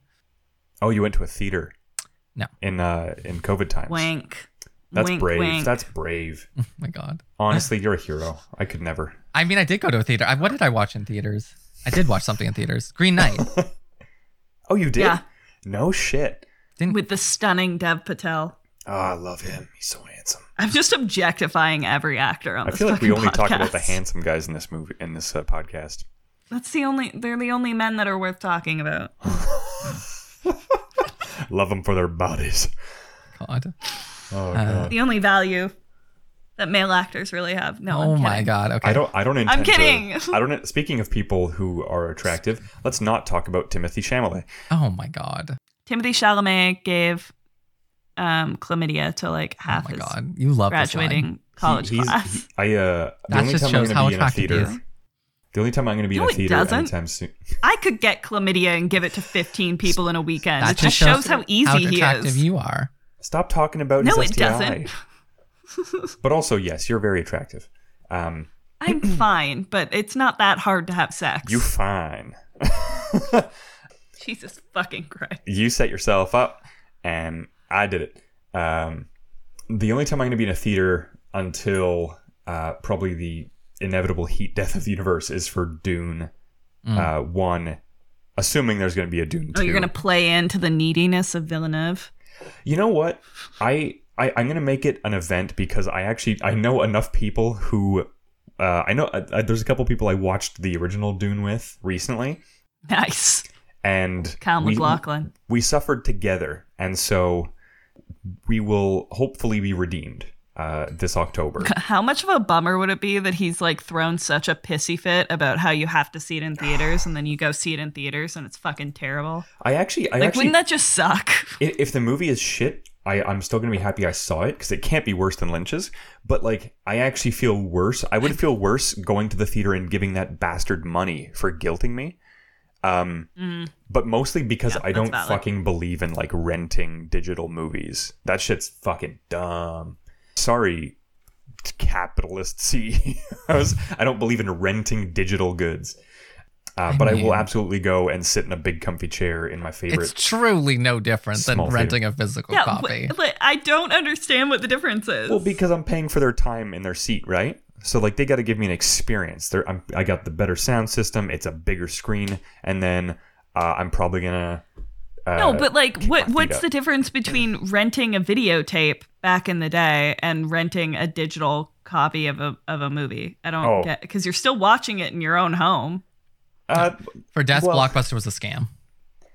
oh, you went to a theater No. in uh in COVID times. Wink. That's wink, brave. Wink. That's brave. <laughs> Oh my god. Honestly, you're a hero. I could never. I mean, I did go to a theater. I, what did I watch in theaters? I did watch something in theaters. Green Knight. <laughs> Oh, you did? Yeah. No shit. Didn't with the stunning Dev Patel. Oh, I love him. He's so handsome. I'm just objectifying every actor on I this feel like we fucking only talk about the handsome guys in this movie in this uh, podcast. That's the only. They're the only men that are worth talking about. <laughs> Love them for their bodies. God. Oh Uh, god. The only value that male actors really have. No. oh I'm my kidding. god. Okay. I don't. I don't intend. I'm kidding. To, I don't. Speaking of people who are attractive, let's not talk about Timothy Chalamet. Oh my god. Timothy Chalamet gave um, chlamydia to like half Oh half my his god. You love graduating college He- he's- class. he- I. Uh, the That only just time I'm shows going how to be in a attractive he theater. Is. The only time I'm going to be No, in a theater doesn't. anytime soon. I could get chlamydia and give it to 15 people in a weekend. That it just shows how easy how he attractive is. you are. Stop talking about No, his it STI. doesn't. <laughs> but also, yes, you're very attractive. Um, I'm <clears throat> fine, but it's not that hard to have sex. you fine. <laughs> Jesus fucking Christ. you set yourself up and I did it. Um, the only time I'm going to be in a theater until uh, probably the inevitable heat death of the universe is for Dune uh, 1, assuming there's going to be a Dune 2. Oh, you're gonna play into the neediness of Villeneuve. You know what? I, I I'm gonna make it an event because I actually I know enough people who uh, I know uh, uh, there's a couple people I watched the original Dune with recently, Nice. and Kyle we, MacLachlan. we suffered together, and so we will hopefully be redeemed uh, this October. <laughs> How much of a bummer would it be that he's like thrown such a pissy fit about how you have to see it in theaters and then you go see it in theaters and it's fucking terrible? I actually, I Like, actually, wouldn't that just suck? <laughs> if the movie is shit, I, I'm still gonna be happy I saw it because it can't be worse than Lynch's. But like, I actually feel worse. I would feel worse going to the theater and giving that bastard money for guilting me. Um, but mostly because I don't valid. fucking believe in like renting digital movies. That shit's fucking dumb. Sorry, capitalist <laughs> CEOs. I don't believe in renting digital goods. Uh, but I will absolutely go and sit in a big comfy chair in my favorite It's truly no different than Small theater. renting a physical Yeah, copy. but, like, I don't understand what the difference is. Well, because I'm paying for their time in their seat, right? So like they got to give me an experience. They're, I'm, I got the better sound system. It's a bigger screen, and then uh, I'm probably gonna. Uh, no, but like, what what's up. the difference between renting a videotape back in the day and renting a digital copy of a of a movie? I don't Oh. get because you're still watching it in your own home. Uh, For Death, well- Blockbuster was a scam.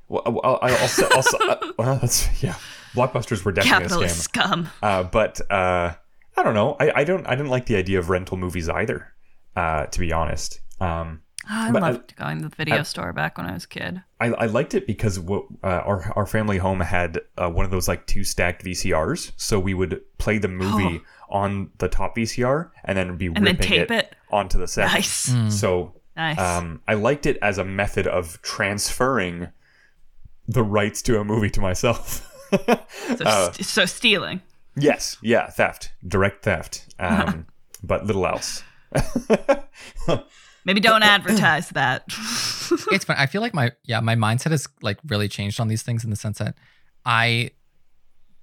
well, I'll, I'll, I'll, I'll, uh, <laughs> well, that's yeah. Blockbusters were definitely a scam. scum. Uh, but uh, I don't know. I, I don't. I didn't like the idea of rental movies either. Uh, to be honest. Um, I But I- loved going to the video store back when I was a kid. I, I liked it because what, uh, our our family home had uh, one of those like two stacked VCRs, so we would play the movie on the top VCR and then be Oh. And then tape it, it. onto the second. Nice. So Nice. um, I liked it as a method of transferring the rights to a movie to myself. <laughs> so, uh, st- so stealing. yes, yeah, theft, direct theft, <laughs> um, but little else. <laughs> Maybe don't advertise that. <laughs> it's fun. I feel like my yeah, my mindset has like really changed on these things in the sense that I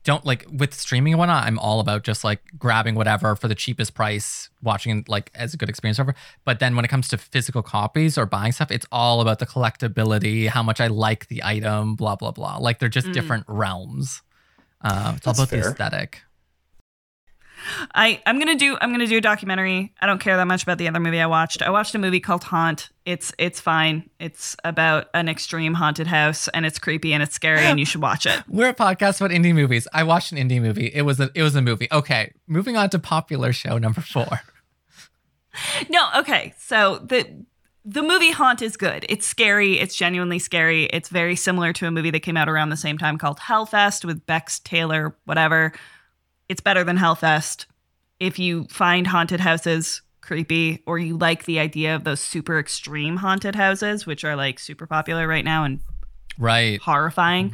don't like with streaming and whatnot, I'm all about just like grabbing whatever for the cheapest price, watching it like as a good experience over. But then when it comes to physical copies or buying stuff, it's all about the collectability, how much I like the item, blah blah blah. Like they're just different realms. Uh, it's all about fair. the aesthetic. I I'm gonna do I'm gonna do a documentary. I don't care that much about the other movie I watched. I watched a movie called Haunt. It's it's fine. It's about an extreme haunted house and it's creepy and it's scary and you should watch it. <laughs> We're a podcast about indie movies. I watched an indie movie. It was a it was a movie. Okay, moving on to popular show number four. No, okay. So the the movie Haunt is good. It's scary. It's genuinely scary. It's very similar to a movie that came out around the same time called Hellfest with Bex Taylor, whatever. It's better than Hellfest. If you find haunted houses creepy or you like the idea of those super extreme haunted houses, which are like super popular right now and Right. horrifying.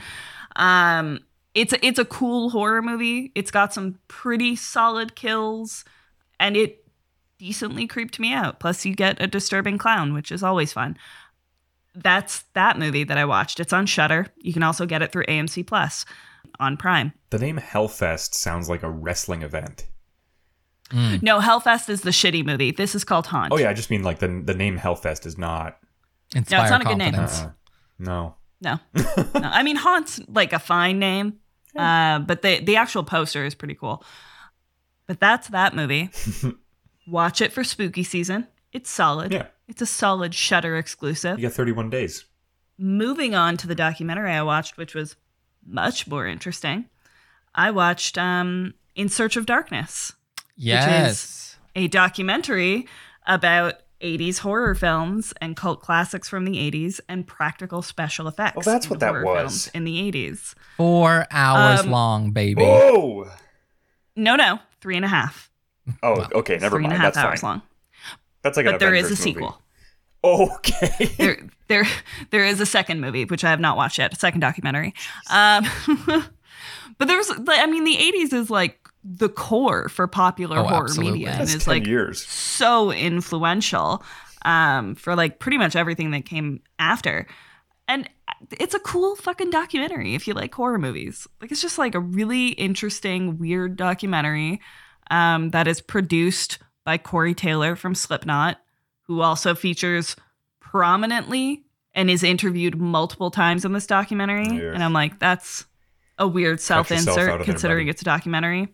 Um, it's a, it's a cool horror movie. It's got some pretty solid kills, and it decently creeped me out. Plus, you get a disturbing clown, which is always fun. That's that movie that I watched. It's on Shudder. You can also get it through AMC Plus on Prime. The name Hellfest sounds like a wrestling event. No, Hellfest is the shitty movie. This is called Haunt. Oh yeah, I just mean like the the name Hellfest is not. Inspire not a good name. confidence. Uh, no. No, <laughs> no. I mean, Haunt's like a fine name, uh, but the the actual poster is pretty cool. But that's that movie. <laughs> Watch it for spooky season. It's solid. Yeah. It's a solid Shudder exclusive. You got 31 days. Moving on to the documentary I watched, which was much more interesting. I watched um, In Search of Darkness, Yes. a documentary about 80s horror films and cult classics from the 80s and practical special effects. Oh, that's what that was. in the 80s. Four hours Um, long, baby. Oh. No, no, three and a half. Oh, okay. Never three and a mind. half That's hours fine. long. That's like an But there is a movie. sequel. Okay. <laughs> there, there, there is a second movie which I have not watched yet. A second documentary. Um, <laughs> but there's, like, I mean, the '80s is like the core for popular Oh, horror absolutely. media, and That's is 10 like years. so influential um, for like pretty much everything that came after. And it's a cool fucking documentary if you like horror movies. Like it's just like a really interesting, weird documentary um, that is produced by Corey Taylor from Slipknot, who also features prominently and is interviewed multiple times in this documentary. Yes. And I'm like, that's a weird out self-insert of there, considering it's a documentary.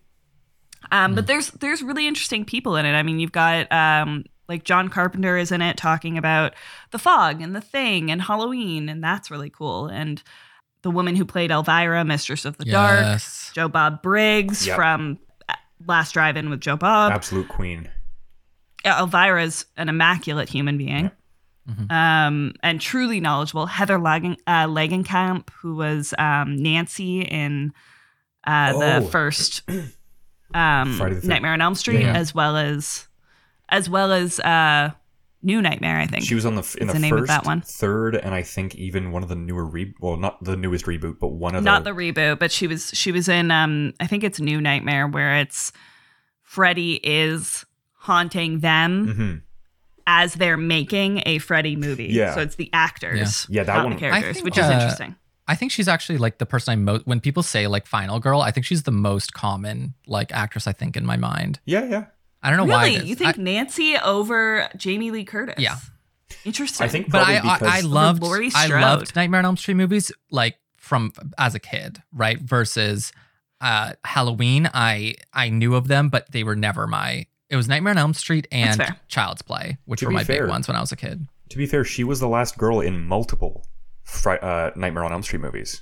Um, But there's there's really interesting people in it. I mean, you've got um, like John Carpenter is in it talking about the fog and the thing and Halloween, and that's really cool. And the woman who played Elvira, Mistress of the Dark, Joe Bob Briggs Yep. from uh, Last Drive-In with Joe Bob. Absolute queen. Yeah, Elvira's an immaculate human being. Um, and truly knowledgeable. Heather Lagen, uh, Langenkamp, who was um, Nancy in uh, the Oh. first <clears throat> um, the Nightmare on Elm Street, Yeah, yeah. as well as as well as uh, New Nightmare. I think She was on the in the, the name of first, that one. third, and I think even one of the newer re well, not the newest reboot, but one of not the, the reboot, but she was she was in um I think it's New Nightmare where it's Freddy is haunting them Mhm. as they're making a Freddy movie. Yeah. So it's the actors, Yeah. Yeah, that not one- the characters, think, which is uh, interesting. I think she's actually like the person I most when people say like final girl, I think she's the most common like actress I think in my mind. Yeah, yeah. I don't know why. Really? it is. You think I- Nancy over Jamie Lee Curtis? Yeah. Interesting. I think but I, I I loved Laurie I Strode. loved Nightmare on Elm Street movies like from as a kid, right? Versus uh Halloween. I I knew of them, but they were never my it was Nightmare on Elm Street and. Child's Play, which To were my fair- big ones when I was a kid. to be fair, she was the last girl in multiple Fri- uh, Nightmare on Elm Street movies.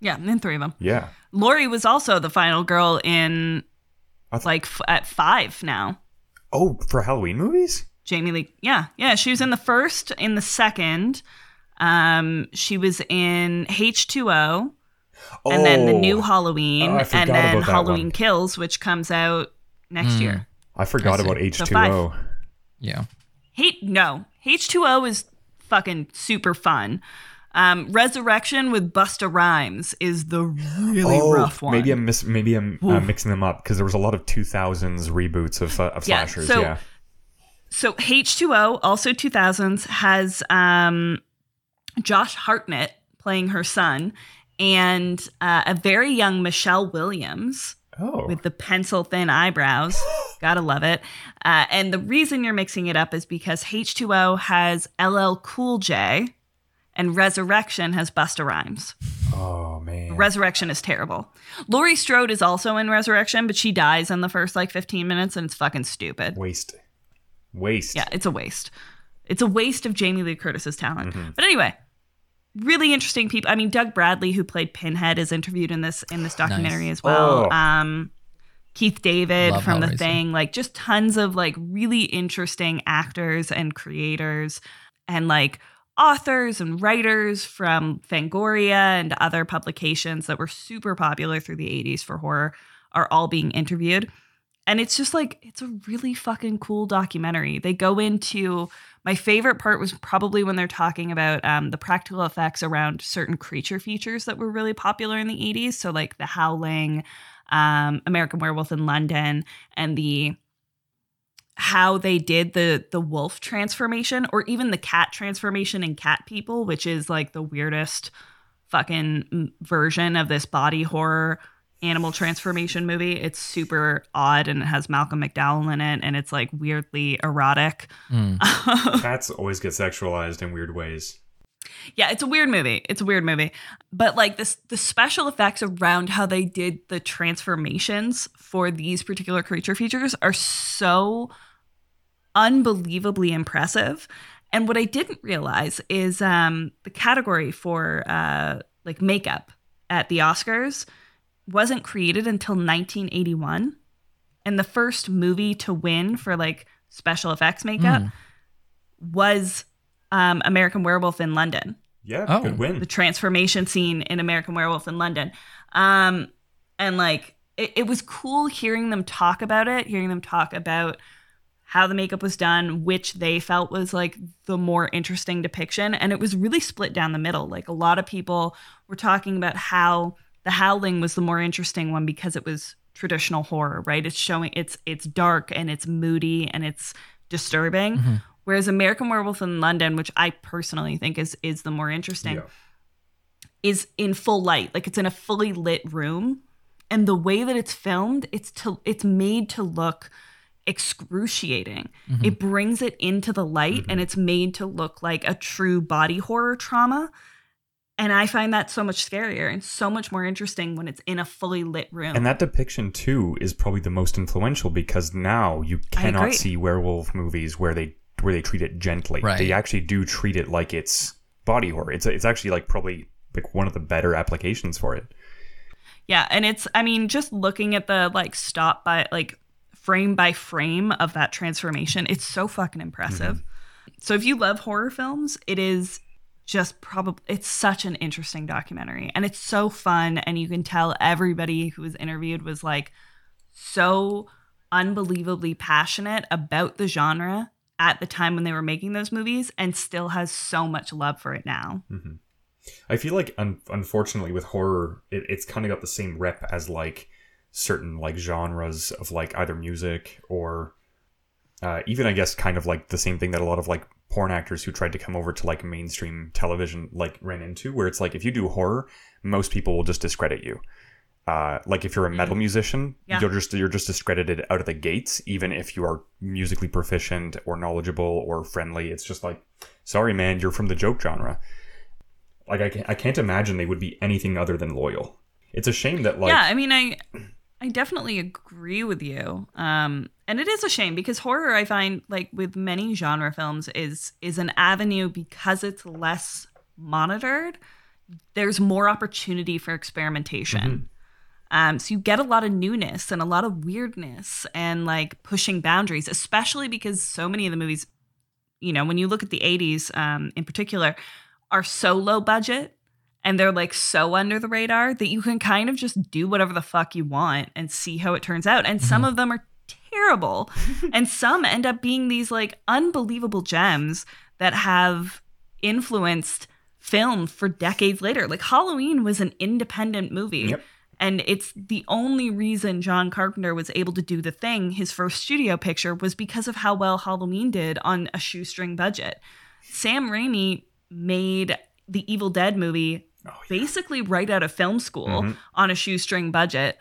yeah, in three of them. Yeah. Laurie was also the final girl in th- like f- at five now. Oh, for Halloween movies? Jamie Lee. Yeah, yeah. She was in the first, in the second. Um, she was in H2O, and then the new Oh, Halloween, Oh, and then Halloween one. Kills, which comes out next Hmm. year. I forgot I about H2O. Yeah. Hate no H2O is fucking super fun. Um, Resurrection with Busta Rhymes is the really oh, rough one. maybe I'm mis- maybe I'm uh, mixing them up because there was a lot of 2000s reboots of, uh, of Yeah, slashers. so- yeah. So H2O, also 2000s, has um, Josh Hartnett playing her son and uh, a very young Michelle Williams Oh. with the pencil thin eyebrows. <laughs> Gotta love it. Uh, and the reason you're mixing it up is because H2O has LL Cool J and Resurrection has Busta Rhymes. oh man. Resurrection is terrible. Laurie Strode is also in Resurrection, but she dies in the first like 15 minutes and it's fucking stupid. Waste. Waste. Yeah, it's a waste. It's a waste of Jamie Lee Curtis's talent. Mm-hmm. But anyway, really interesting people. I mean, Doug Bradley, who played Pinhead, is interviewed in this in this documentary Nice. as well. Oh. Um, Keith David Love from The Thing, like just tons of like really interesting actors and creators and like authors and writers from Fangoria and other publications that were super popular through the 80s for horror are all being interviewed. And it's just like, it's a really fucking cool documentary. They go into my favorite part was probably when they're talking about um, the practical effects around certain creature features that were really popular in the 80s. So, like the Howling, um, American Werewolf in London, and the how they did the the wolf transformation or even the cat transformation in cat people which is like the weirdest fucking version of this body horror animal transformation movie. It's super odd and it has malcolm mcdowell in it and it's like weirdly erotic. Mm. <laughs> Cats always get sexualized in weird ways. yeah it's a weird movie. It's a weird movie. But like this the special effects around how they did the transformations for these particular creature features are so unbelievably impressive. And what i didn't realize is um the category for uh like makeup at the oscars wasn't created until 1981 and the first movie to win for like special effects makeup Mm. was um, American Werewolf in London, Yeah, Oh. good win. the transformation scene in American Werewolf in London. Um, and like, it, it was cool hearing them talk about it, hearing them talk about how the makeup was done, which they felt was like the more interesting depiction. And it was really split down the middle. Like, a lot of people were talking about how the Howling was the more interesting one because it was traditional horror, right? It's showing it's it's dark and it's moody and it's disturbing. Mm-hmm. Whereas American Werewolf in London, which I personally think is is the more interesting, Yeah. is in full light. Like it's in a fully lit room. And the way that it's filmed, it's to it's made to look excruciating. It brings it into the light and it's made to look like a true body horror trauma. And I find that so much scarier and so much more interesting when it's in a fully lit room. And that depiction too is probably the most influential because now you cannot see werewolf movies where they where they treat it gently. Right. They actually do treat it like it's body horror. It's it's actually like probably like one of the better applications for it. Yeah, and it's I mean just looking at the like stop by like frame by frame of that transformation, it's so fucking impressive. Mm-hmm. So if you love horror films, it is just probably it's such an interesting documentary and it's so fun and you can tell everybody who was interviewed was like so unbelievably passionate about the genre at the time when they were making those movies and still has so much love for it now. I feel like, un- unfortunately, with horror, it, it's kind of got the same rep as like certain like genres of like either music or uh, even, I guess, kind of like the same thing that a lot of like porn actors who tried to come over to like mainstream television like ran into, where it's like if you do horror, most people will just discredit you. Uh, like if you're a metal musician, Yeah. you're just you're just discredited out of the gates, even if you are musically proficient or knowledgeable or friendly. It's just like, sorry, man, you're from the joke genre like I can't, I can't imagine they would be anything other than loyal. It's a shame that like yeah, I mean, I I definitely agree with you. Um, and it is a shame because horror, I find, like with many genre films, is is an avenue because it's less monitored. There's more opportunity for experimentation. Um, so you get a lot of newness and a lot of weirdness and like pushing boundaries, especially because so many of the movies, you know, when you look at the 80s um, in particular, are so low budget and they're like so under the radar that you can kind of just do whatever the fuck you want and see how it turns out. And some of them are terrible. <laughs> and some end up being these like unbelievable gems that have influenced film for decades later. Like Halloween was an independent movie. Yep. And it's the only reason John Carpenter was able to do the thing, his first studio picture, was because of how well Halloween did on a shoestring budget. Sam Raimi made the Evil Dead movie oh, basically right out of film school mm-hmm. on a shoestring budget.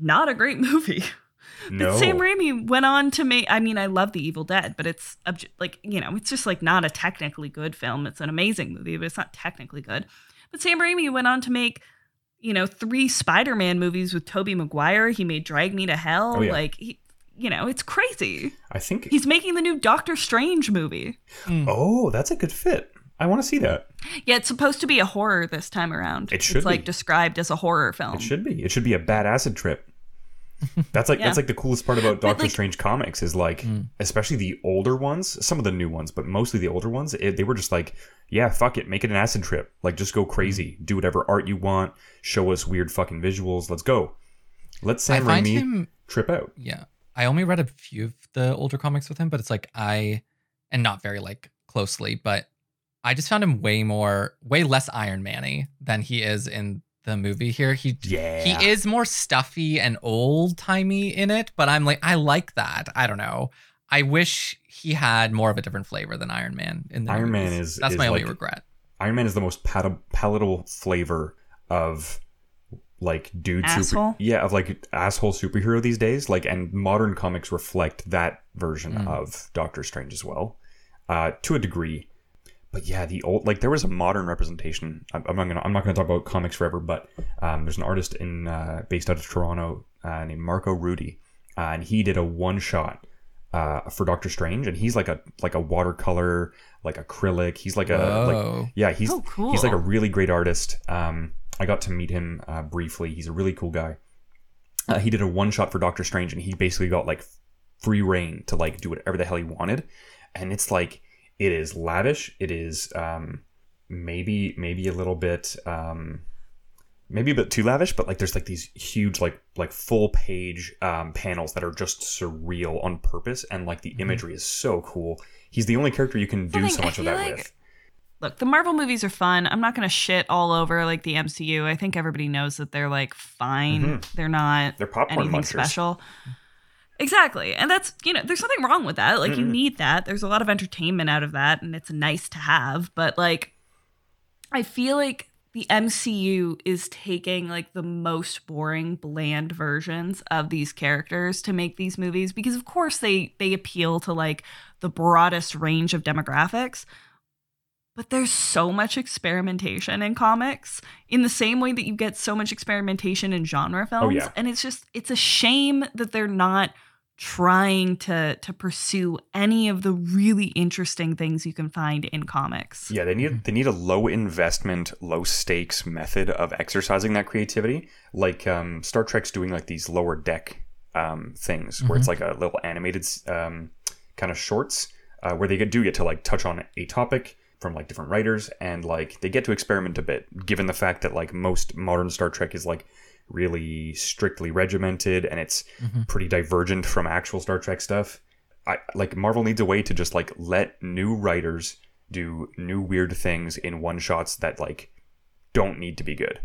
Not a great <laughs> movie. No. But Sam Raimi went on to make. I mean, I love The Evil Dead, but it's obj- like you know, it's just like not a technically good film. It's an amazing movie, but it's not technically good. But Sam Raimi went on to make, you know, three Spider-Man movies with Tobey Maguire. He made Drag Me to Hell. Oh, yeah. Like, he, you know, it's crazy. I think. He's making the new Doctor Strange movie. Hmm. oh, that's a good fit. I want to see that. Yeah, it's supposed to be a horror this time around. It should It's like be. described as a horror film. It should be. It should be a bad acid trip. <laughs> That's like Yeah. that's like the coolest part about Doctor like- Strange comics is like, hmm. especially the older ones, some of the new ones, but mostly the older ones. It, they were just like, yeah, fuck it, make it an acid trip. Like, just go hmm. crazy, do whatever art you want, show us weird fucking visuals. Let's go. Let Sam I find Raimi him trip out. Yeah. I only read a few of the older comics with him, but it's like I and not very like closely, but I just found him way more way less Iron Man-y than he is in the movie here. He Yeah. he is more stuffy and old-timey in it, but I'm like I like that. I don't know. I wish he had more of a different flavor than Iron Man in the Iron Man is- That's is my only regret. Iron Man is the most pal- palatable flavor of like dude super yeah of like asshole superhero these days like and modern comics reflect that version Mm. of Doctor Strange as well uh to a degree but yeah the old like there was a modern representation I'm, I'm not gonna I'm not gonna talk about comics forever but um there's an artist in uh based out of Toronto uh, named Marco Rudy uh, and he did a one shot uh, for Doctor Strange, and he's like a like a watercolor, like acrylic. He's like a Whoa. like yeah, he's Oh, cool. he's like a really great artist. Um, I got to meet him uh, briefly. He's a really cool guy. Uh, he did a one shot for Doctor Strange, and he basically got like free reign to like do whatever the hell he wanted. And it's like it is lavish. It is um, maybe maybe a little bit um, maybe a bit too lavish, but like there's like these huge like like full page um, panels that are just surreal on purpose, and like the imagery is so cool. He's the only character you can do thing, so much of that like- with. Look, the Marvel movies are fun. I'm not going to shit all over like the MCU. I think everybody knows that they're like fine. They're not Mm-hmm. They're popcorn anything munchers. special. Exactly. And that's, you know, there's nothing wrong with that. Like you need that. There's a lot of entertainment out of that and it's nice to have, but like I feel like the MCU is taking like the most boring bland versions of these characters to make these movies because of course they they appeal to like the broadest range of demographics but there's so much experimentation in comics in the same way that you get so much experimentation in genre oh, films yeah. and it's just it's a shame that they're not trying to to pursue any of the really interesting things you can find in comics. Yeah, they need they need a low investment, low stakes method of exercising that creativity. Like um, Star Trek's doing like these lower deck um, things where it's like a little animated um, kind of shorts uh, where they do get to like touch on a topic from like different writers and like they get to experiment a bit given the fact that like most modern Star Trek is like really strictly regimented and it's mm-hmm. pretty divergent from actual Star Trek stuff. I like Marvel needs a way to just like let new writers do new weird things in one shots that like don't need to be good.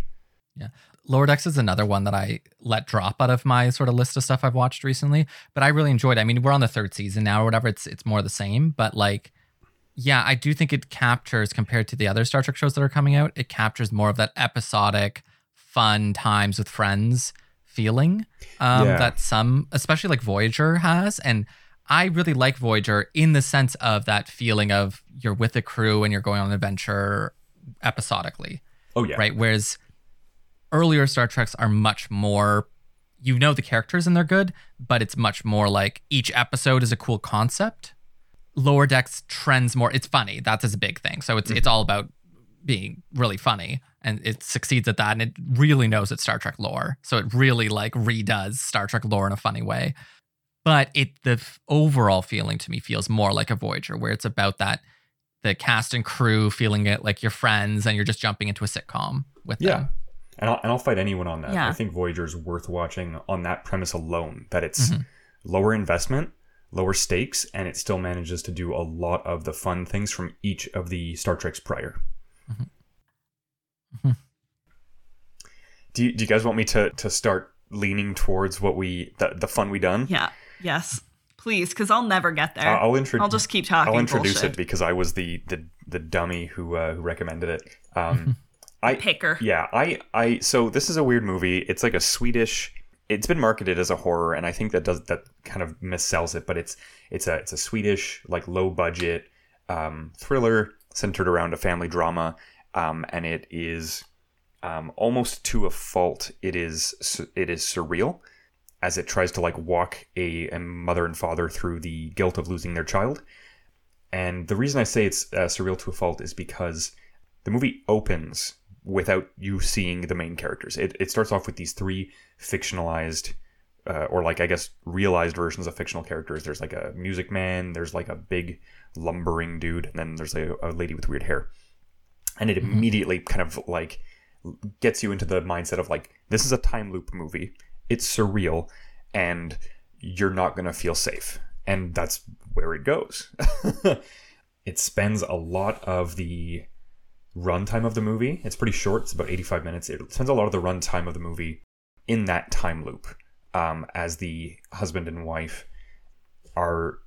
Yeah. Lower Decks is another one that I let drop out of my sort of list of stuff I've watched recently, but I really enjoyed it. I mean, we're on the third season now or whatever. It's it's more the same, but like yeah, I do think it captures compared to the other Star Trek shows that are coming out, it captures more of that episodic fun times with friends feeling um, Yeah. that some, especially like Voyager has. And I really like Voyager in the sense of that feeling of you're with a crew and you're going on an adventure episodically Oh yeah. right? Whereas earlier Star Treks are much more, you know, the characters and they're good, but it's much more like each episode is a cool concept. Lower Decks trends more. It's funny. That's a big thing. So it's it's all about being really funny, and it succeeds at that. And it really knows its Star Trek lore. So it really like redoes Star Trek lore in a funny way. But it the f- overall feeling to me feels more like a Voyager, where it's about that the cast and crew feeling it like your friends, and you're just jumping into a sitcom with Yeah. them. And I'll, and I'll fight anyone on that. Yeah. I think Voyager's worth watching on that premise alone that it's mm-hmm. lower investment, lower stakes, and it still manages to do a lot of the fun things from each of the Star Treks prior. Do, you, do you guys want me to, to start leaning towards what we the, the fun we done? Yeah. Yes. Please, because I'll never get there. I'll, introduce. I'll just keep talking. I'll introduce bullshit. it because I was the the, the dummy who uh, who recommended it. Um, I Picker. Yeah, I I so this is a weird movie. It's like a Swedish. It's been marketed as a horror, and I think that does that kind of missells it. But it's it's a it's a Swedish like low budget um, thriller centered around a family drama, um, and it is um, almost to a fault. It is it is surreal as it tries to like walk a, a mother and father through the guilt of losing their child. And the reason I say it's uh, surreal to a fault is because the movie opens without you seeing the main characters. It, it starts off with these three fictionalized, uh, or like I guess realized versions of fictional characters. There's like a music man, there's like a big lumbering dude, and then there's a, a lady with weird hair. And it immediately kind of like gets you into the mindset of like, this is a time loop movie. It's surreal, and you're not going to feel safe. And that's where it goes. <laughs> it spends a lot of the runtime of the movie. It's pretty short. It's about 85 minutes. It spends a lot of the runtime of the movie in that time loop um, as the husband and wife are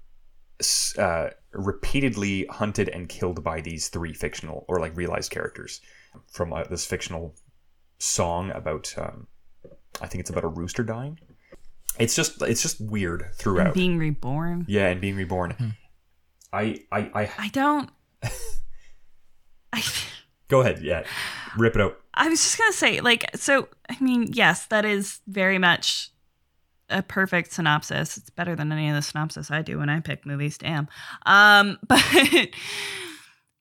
uh, repeatedly hunted and killed by these three fictional or like realized characters from uh, this fictional song about um, I think it's about a rooster dying. It's just it's just weird throughout. Being reborn. yeah, and being reborn. I I I I don't. <laughs> I. go ahead. Yeah, rip it out. I was just gonna say, like, so I mean, yes, that is very much a perfect synopsis. It's better than any of the synopsis I do when I pick movies. Damn. Um, <laughs> but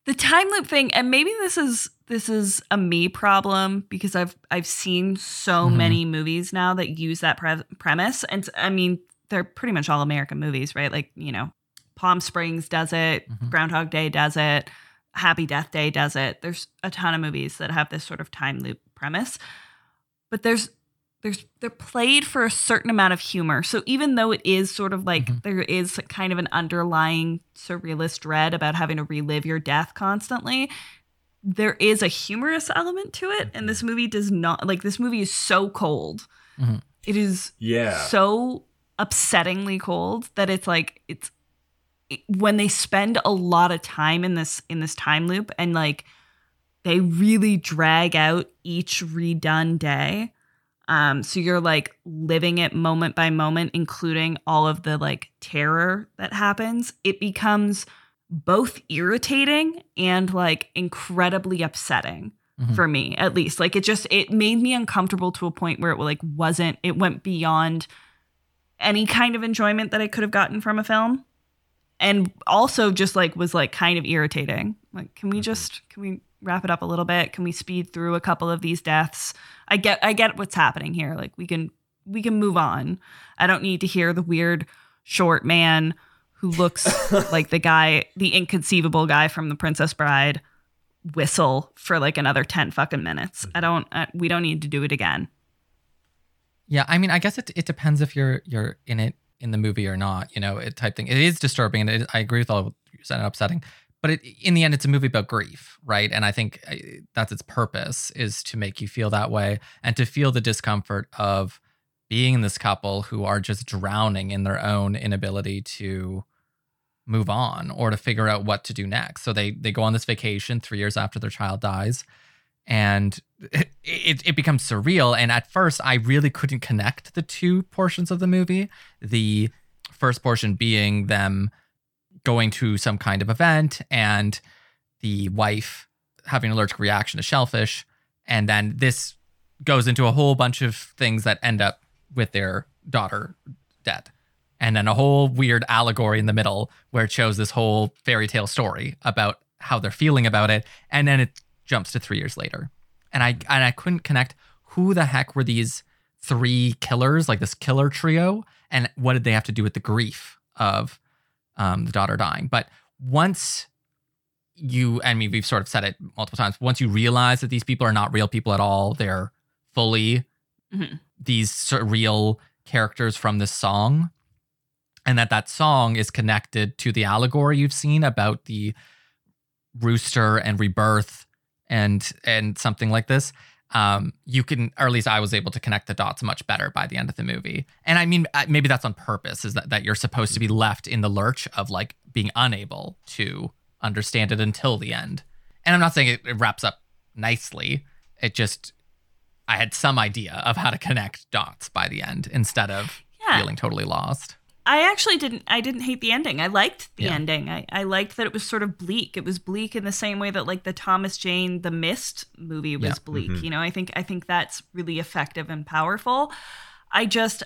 the time loop thing, and maybe this is this is a me problem because I've I've seen so Mhm. many movies now that use that pre- premise, and I mean they're pretty much all American movies, right? Like you know, Palm Springs does it, Mhm. Groundhog Day does it. Happy Death Day does it. There's a ton of movies that have this sort of time loop premise. But there's there's they're played for a certain amount of humor. So even though it is sort of like Mhm. there is kind of an underlying surrealist dread about having to relive your death constantly, there is a humorous element to it. And this movie does not like this movie is so cold. Mhm. It is Yeah. so upsettingly cold that it's like it's it- when they spend a lot of time in this in this time loop and like they really drag out each redone day um so you're like living it moment by moment including all of the like terror that happens it becomes both irritating and like incredibly upsetting Mhm. for me at least like it just it made me uncomfortable to a point where it like wasn't it went beyond any kind of enjoyment that I could have gotten from a film. And also just like was like kind of irritating. Like, can we just can we wrap it up a little bit? Can we speed through a couple of these deaths? I get I get what's happening here. Like we can we can move on. I don't need to hear the weird short man who looks <laughs> like the guy, the inconceivable guy from The Princess Bride whistle for like another 10 fucking minutes. I don't uh, we don't need to do it again. Yeah, I mean, I guess it it depends if you're you're in it in the movie or not. You know, it type thing. It is disturbing, and it, I agree with all you said and upsetting. But it, in the end, it's a movie about grief, right? And I think uh, that's its purpose is to make you feel that way and to feel the discomfort of being this couple who are just drowning in their own inability to move on or to figure out what to do next. So they they go on this vacation three years after their child dies, and it, <laughs> it, it becomes surreal. And at first, I really couldn't connect the two portions of the movie. The first portion being them going to some kind of event and the wife having an allergic reaction to shellfish, and then this goes into a whole bunch of things that end up with their daughter dead. And then a whole weird allegory in the middle where it shows this whole fairy tale story about how they're feeling about it. And then it jumps to 3 years later. And I hmm. and I couldn't connect who the heck were these three killers like this killer trio and what did they have to do with the grief of um, the daughter dying but once you I mean we've sort of said it multiple times once you realize that these people are not real people at all they're fully Mhm. these sort of real characters from this song and that that song is connected to the allegory you've seen about the rooster and rebirth and and something like this um you can or at least i was able to connect the dots much better by the end of the movie. And i mean maybe that's on purpose is that that you're supposed to be left in the lurch of like being unable to understand it until the end. And i'm not saying it, it wraps up nicely. It just i had some idea of how to connect dots by the end instead of Yeah. feeling totally lost I actually didn't I didn't hate the ending. I liked the Yeah. ending. I, I liked that it was sort of bleak. It was bleak in the same way that like the Thomas Jane The Mist movie was Yeah. bleak. Mm-hmm. You know, I think I think that's really effective and powerful. I just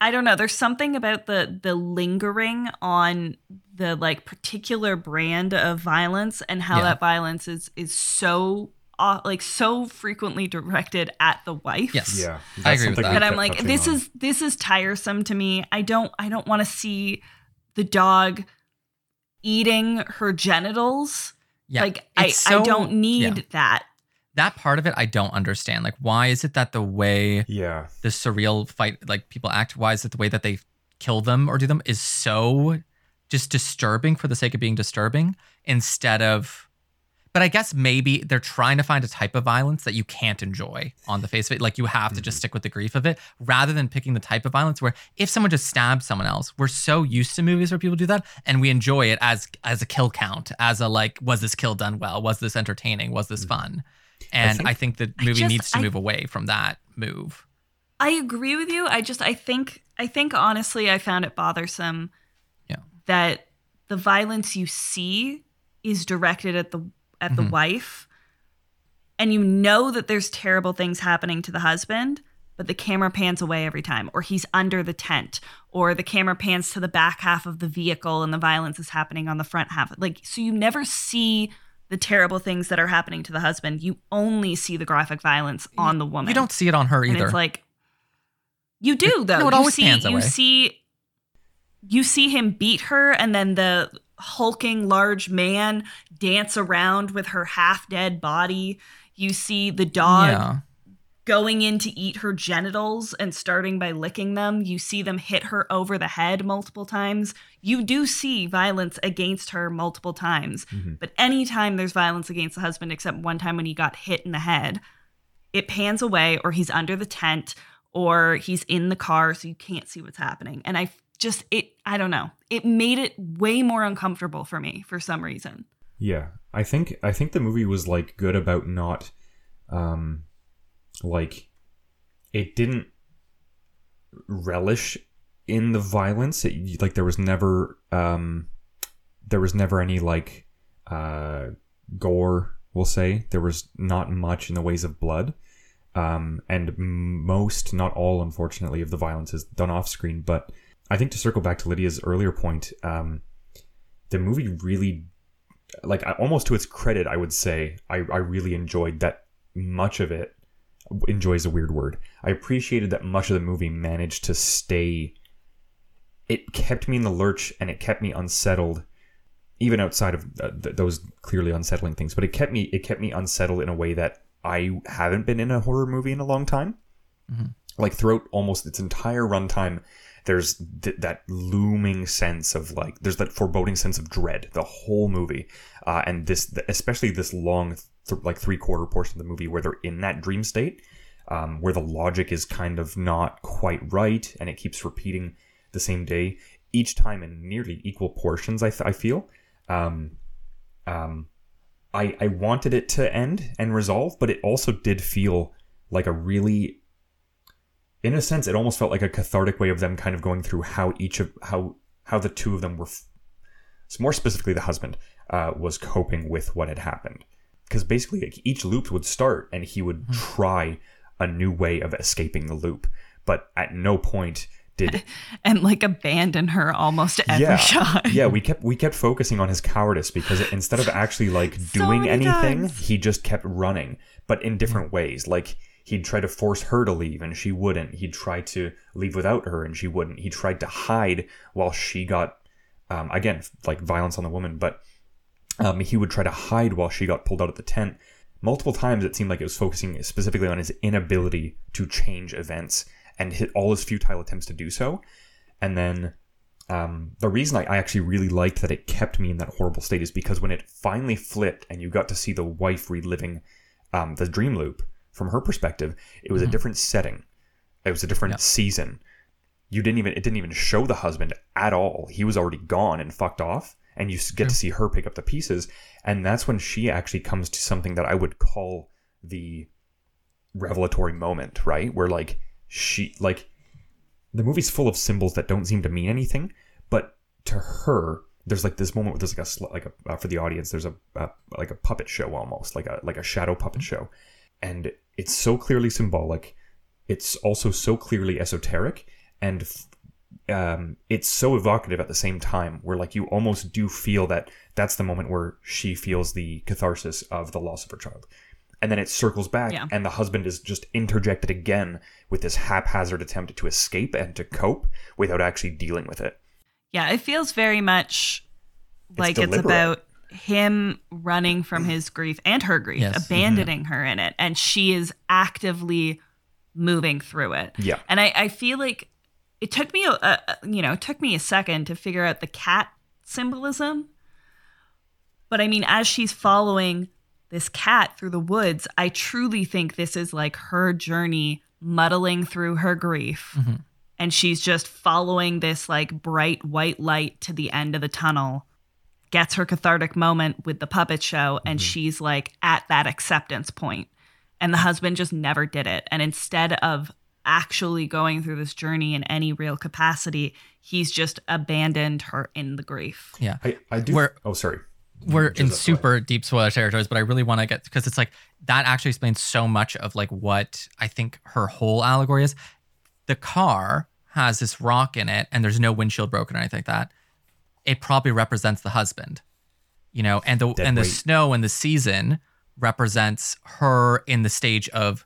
I don't know. There's something about the the lingering on the like particular brand of violence and how Yeah. that violence is is so uh, like so frequently directed at the wife yes Yeah, I agree with something that. we and I'm like, this on. is this is tiresome to me. I don't I don't want to see the dog eating her genitals. yeah like I, it's I so- don't need yeah. that. that part of it I don't understand. Like, why is it that the way yeah, the surreal fight, like people act, why is it the way that they kill them or do them is so just disturbing for the sake of being disturbing instead of. But I guess maybe they're trying to find a type of violence that you can't enjoy on the face of it. Like you have to just mm-hmm. stick with the grief of it rather than picking the type of violence where if someone just stabs someone else, we're so used to movies where people do that and we enjoy it as as a kill count, as a like, was this kill done well? Was this entertaining? Was this mm-hmm. fun? And I think, think- the movie just- needs to I- move away from that move. I agree with you. I just I think I think honestly I found it bothersome Yeah. that the violence you see is directed at the at Mm-hmm. the wife and you know that there's terrible things happening to the husband but the camera pans away every time or he's under the tent or the camera pans to the back half of the vehicle and the violence is happening on the front half like so you never see the terrible things that are happening to the husband you only see the graphic violence on the woman You don't see it on her and either. it's like you do though. no, it you always see, pans you see, you see him beat her, and then the hulking large man dance around with her half dead body. You see the dog yeah. going in to eat her genitals and starting by licking them. You see them hit her over the head multiple times. You do see violence against her multiple times. Mm-hmm. But anytime there's violence against the husband, except one time when he got hit in the head, it pans away or he's under the tent or he's in the car so you can't see what's happening. And I just it I don't know. It made it way more uncomfortable for me for some reason. Yeah, I think I think the movie was like good about not, um, like, it didn't relish in the violence. It, like there was never, um, there was never any like, uh, gore. We'll say there was not much in the ways of blood, Um, and most, not all, unfortunately, of the violence is done off screen. But I think to circle back to Lydia's earlier point, um, the movie really, like, almost to its credit, I would say, I, I really enjoyed that much of it. Enjoys a weird word. I appreciated that much of the movie managed to stay. It kept me in the lurch and it kept me unsettled even outside of uh, th- those clearly unsettling things but it kept me it kept me unsettled in a way that i haven't been in a horror movie in a long time like throughout almost its entire runtime there's th- that looming sense of like there's that foreboding sense of dread the whole movie uh, and this especially this long th- like three quarter portion of the movie where they're in that dream state um, where the logic is kind of not quite right and it keeps repeating the same day each time in nearly equal portions i, th- I feel. Um, um, I, I wanted it to end and resolve but it also did feel like a really in a sense it almost felt like a cathartic way of them kind of going through how each of how how the two of them were f- so more specifically the husband uh, was coping with what had happened because basically like, each loop would start and he would try a new way of escaping the loop but at no point did <laughs> and like abandon her almost every yeah, shot. yeah, we kept we kept focusing on his cowardice because instead of actually like <laughs> So doing anything, times. he just kept running, but in different ways. Like he'd try to force her to leave and she wouldn't. He'd try to leave without her and she wouldn't. He tried to hide while she got um, again like violence on the woman, but um, he would try to hide while she got pulled out of the tent. Multiple times it seemed like it was focusing specifically on his inability to change events and hit all his futile attempts to do so. And then um, the reason I, I actually really liked that it kept me in that horrible state is because when it finally flipped and you got to see the wife reliving um, the dream loop from her perspective, it was a different setting. It was a different Yeah. season. You didn't even it didn't even show the husband at all. He was already gone and fucked off, and you get to see her pick up the pieces. And that's when she actually comes to something that I would call the revelatory moment, right? Where like she like the movie's full of symbols that don't seem to mean anything, but to her, there's like this moment where there's like a like a uh, for the audience, there's a, a like a puppet show almost, like a like a shadow puppet show, and it's so clearly symbolic. It's also so clearly esoteric, and um, it's so evocative at the same time. Where like you almost do feel that that's the moment where she feels the catharsis of the loss of her child and then it circles back Yeah. and the husband is just interjected again with this haphazard attempt to escape and to cope without actually dealing with it Yeah, it feels very much like it's, about him running from his grief and her grief, Yes. Mm-hmm. abandoning her in it, and she is actively moving through it. Yeah. and I, I feel like it took me a, a you know it took me a second to figure out the cat symbolism, but I mean as she's following this cat through the woods, I truly think this is like her journey muddling through her grief mm-hmm. and she's just following this like bright white light to the end of the tunnel gets her cathartic moment with the puppet show and mm-hmm. she's like at that acceptance point and the husband just never did it and instead of actually going through this journey in any real capacity he's just abandoned her in the grief Yeah. i, I do Where- oh sorry we're in Joseph, go super deep spoiler territories, but I really want to get because it's like that actually explains so much of like what I think her whole allegory is. The car has this rock in it, and there's no windshield broken or anything like that. It probably represents the husband, you know, and the Dead and the snow and the season represents her in the stage of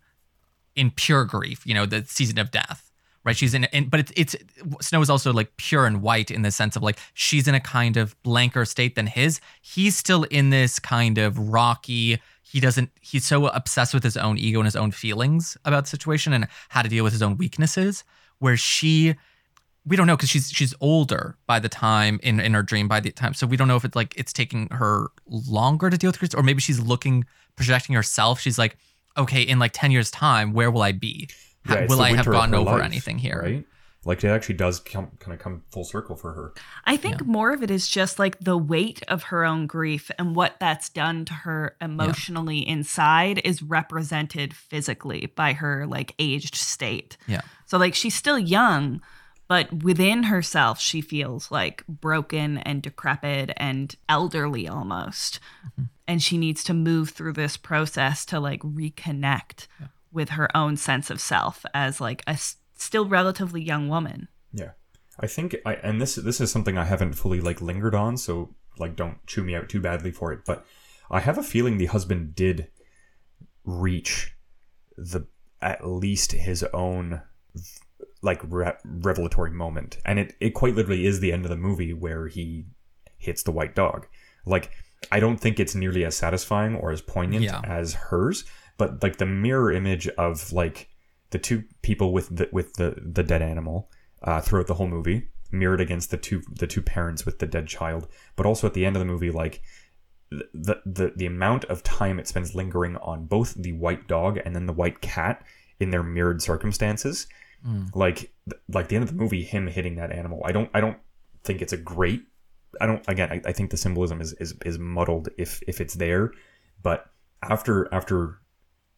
in pure grief, you know, the season of death, right? She's in, in but it's it's snow is also like pure and white in the sense of like she's in a kind of blanker state than his. He's still in this kind of rocky. He doesn't. He's so obsessed with his own ego and his own feelings about the situation and how to deal with his own weaknesses. Where she, we don't know because she's she's older by the time in in her dream by the time. So we don't know if it's like it's taking her longer to deal with Chris, or maybe she's looking projecting herself. She's like, okay, in like ten years' time, where will I be? Yeah, will I have winter of gotten her over life, anything here? right like it actually does come kind of come full circle for her I think more of it is just like the weight of her own grief and what that's done to her emotionally inside is represented physically by her like aged state. Yeah. So like she's still young, but within herself she feels like broken and decrepit and elderly almost. Mm-hmm. And she needs to move through this process to like reconnect with her own sense of self as like a s- still relatively young woman. Yeah. I think I and this this is something I haven't fully like lingered on, so like don't chew me out too badly for it, but I have a feeling the husband did reach the at least his own like re- revelatory moment. And it it quite literally is the end of the movie where he hits the white dog. Like I don't think it's nearly as satisfying or as poignant Yeah. as hers, but like the mirror image of like the two people with the with the the dead animal uh, throughout the whole movie mirrored against the two the two parents with the dead child, but also at the end of the movie like the the the amount of time it spends lingering on both the white dog and then the white cat in their mirrored circumstances like like the end of the movie him hitting that animal. I don't i don't think it's a great i don't again i, I think the symbolism is, is is muddled if if it's there. But after after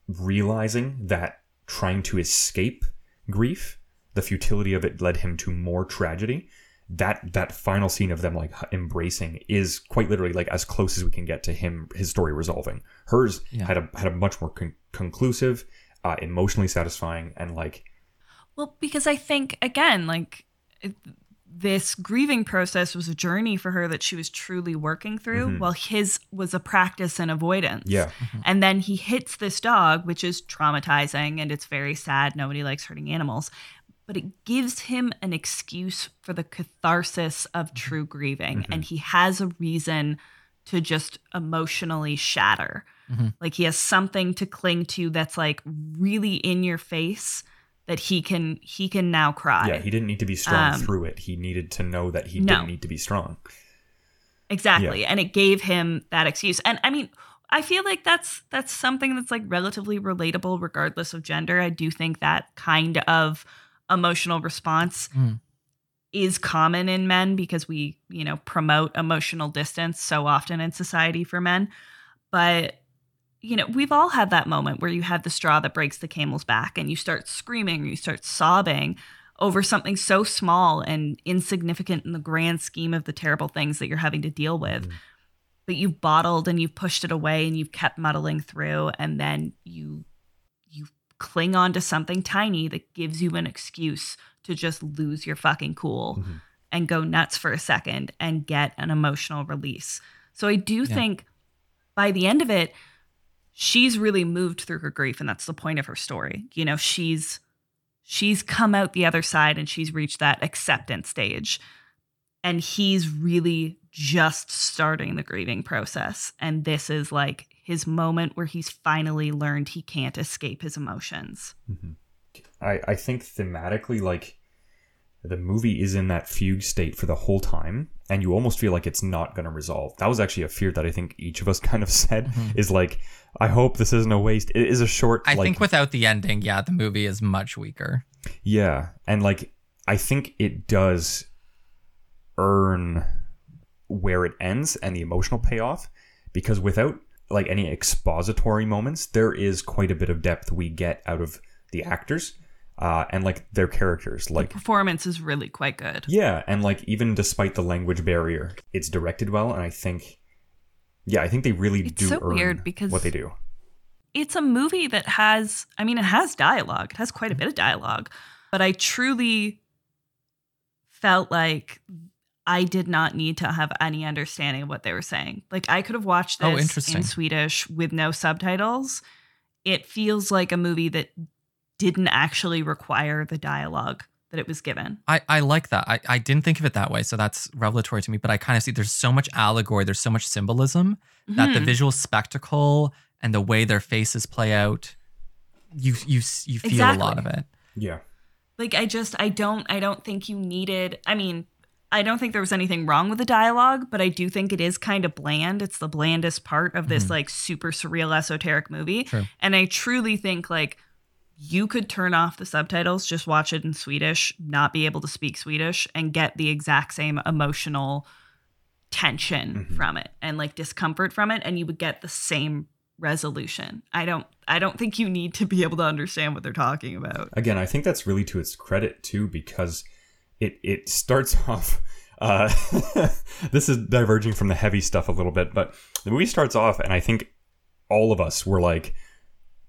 realizing that trying to escape grief the futility of it led him to more tragedy. That that final scene of them like embracing is quite literally like as close as we can get to him his story resolving. Hers Yeah. had a had a much more con- conclusive uh, emotionally satisfying and like Well, because I think again, like it, this grieving process was a journey for her that she was truly working through, mm-hmm. while his was a practice and avoidance. Yeah. Mm-hmm. And then he hits this dog, which is traumatizing and it's very sad. Nobody likes hurting animals. But it gives him an excuse for the catharsis of mm-hmm. true grieving. And he has a reason to just emotionally shatter. Like he has something to cling to that's like really in your face that he can he can now cry. Yeah, he didn't need to be strong Um, through it. He needed to know that he No. didn't need to be strong. Exactly. And it gave him that excuse. And I mean, I feel like that's that's something that's like relatively relatable regardless of gender. I do think that kind of emotional response Mm. is common in men because we, you know, promote emotional distance so often in society for men. But you know, we've all had that moment where you have the straw that breaks the camel's back and you start screaming you start sobbing over something so small and insignificant in the grand scheme of the terrible things that you're having to deal with. Mm. But you've bottled and you've pushed it away and you've kept muddling through and then you you cling on to something tiny that gives you an excuse to just lose your fucking cool mm-hmm. and go nuts for a second and get an emotional release. So I do think by the end of it, she's really moved through her grief and that's the point of her story. You know she's she's come out the other side and she's reached that acceptance stage. And he's really just starting the grieving process. And this is like his moment where he's finally learned he can't escape his emotions. Mm-hmm. I, I think thematically, like the movie is in that fugue state for the whole time, and you almost feel like it's not going to resolve. That was actually a fear that I think each of us <laughs> kind of said mm-hmm. is like, I hope this isn't a waste. It is a short. I like, think without the ending, yeah, the movie is much weaker. Yeah, and like I think it does earn where it ends and the emotional payoff because without like any expository moments, there is quite a bit of depth we get out of the actors uh, and like their characters. Like performance is really quite good yeah, and like even despite the language barrier, it's directed well, and I think yeah, I think they really It's do so earn weird because- what they do. it's a movie that has i mean it has dialogue it has quite a bit of dialogue but i truly felt like i did not need to have any understanding of what they were saying like i could have watched Oh, this interesting. in swedish with no subtitles it feels like a movie that didn't actually require the dialogue that it was given I, I like that. I, I didn't think of it that way, so that's revelatory to me. But I kind of see there's so much allegory, there's so much symbolism that the Mhm. visual spectacle and the way their faces play out, you you you feel a lot of it. Yeah. like i just i don't i don't think you needed i mean i don't think there was anything wrong with the dialogue but i do think it is kind of bland it's the blandest part of this like super surreal esoteric movie True. and i truly think like you could turn off the subtitles just watch it in swedish not be able to speak swedish and get the exact same emotional tension from it and like discomfort from it and you would get the same resolution. I don't i don't think you need to be able to understand what they're talking about. Again i think that's really to its credit too because it it starts <laughs> off uh <laughs> this is diverging from the heavy stuff a little bit but the movie starts off and i think all of us were like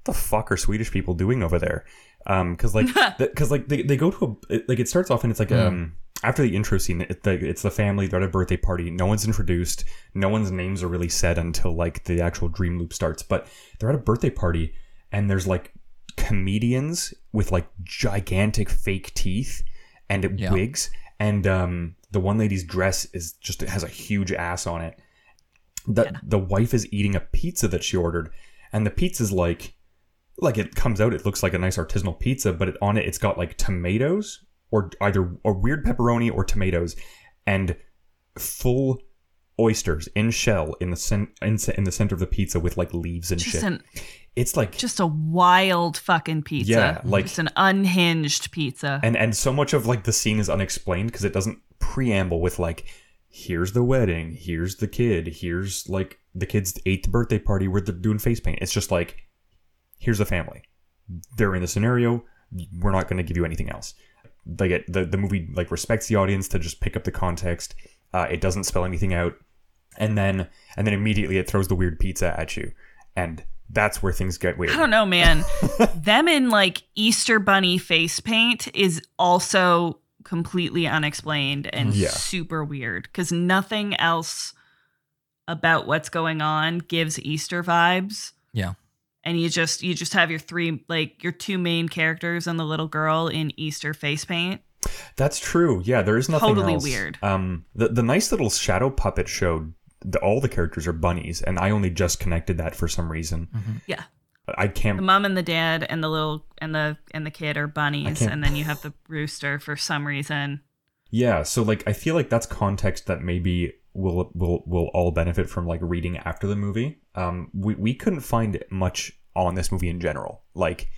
the fuck are Swedish people doing over there? Um, because like, <laughs> because like they, they go to a like it starts off and it's like um after the intro scene, it, the, it's the family they're at a birthday party. No one's introduced. No one's names are really said until like the actual dream loop starts. But they're at a birthday party and there's like comedians with like gigantic fake teeth and Yeah. wigs, and um the one lady's dress is just it has a huge ass on it. The the wife is eating a pizza that she ordered, and the pizza's like like it comes out it looks like a nice artisanal pizza but it, on it it's got like tomatoes or either a weird pepperoni or tomatoes and full oysters in shell in the cen- in, in the center of the pizza with like leaves and Just shit an it's like just a wild fucking pizza. Yeah, like- just an unhinged pizza. and and so much of like the scene is unexplained because it doesn't preamble with like here's the wedding here's the kid here's like the kid's eighth birthday party where they're doing face paint it's just like here's the family they're in the scenario we're not going to give you anything else they get the, the movie like respects the audience to just pick up the context uh, it doesn't spell anything out and then and then immediately it throws the weird pizza at you and that's where things get weird I don't know, man. <laughs> Them in like Easter bunny face paint is also completely unexplained and Yeah. super weird because nothing else about what's going on gives Easter vibes. Yeah. And you just you just have your three like your two main characters and the little girl in Easter face paint. That's true. Yeah, there is nothing Totally else. weird. Um, the the nice little shadow puppet showed the, all the characters are bunnies, and I only just connected that for some reason. Yeah. I can't. The mom and the dad and the little and the and the kid are bunnies and then you have the rooster for some reason. Yeah, so like I feel like that's context that maybe will will will all benefit from like reading after the movie. Um, we we couldn't find much on this movie in general. Like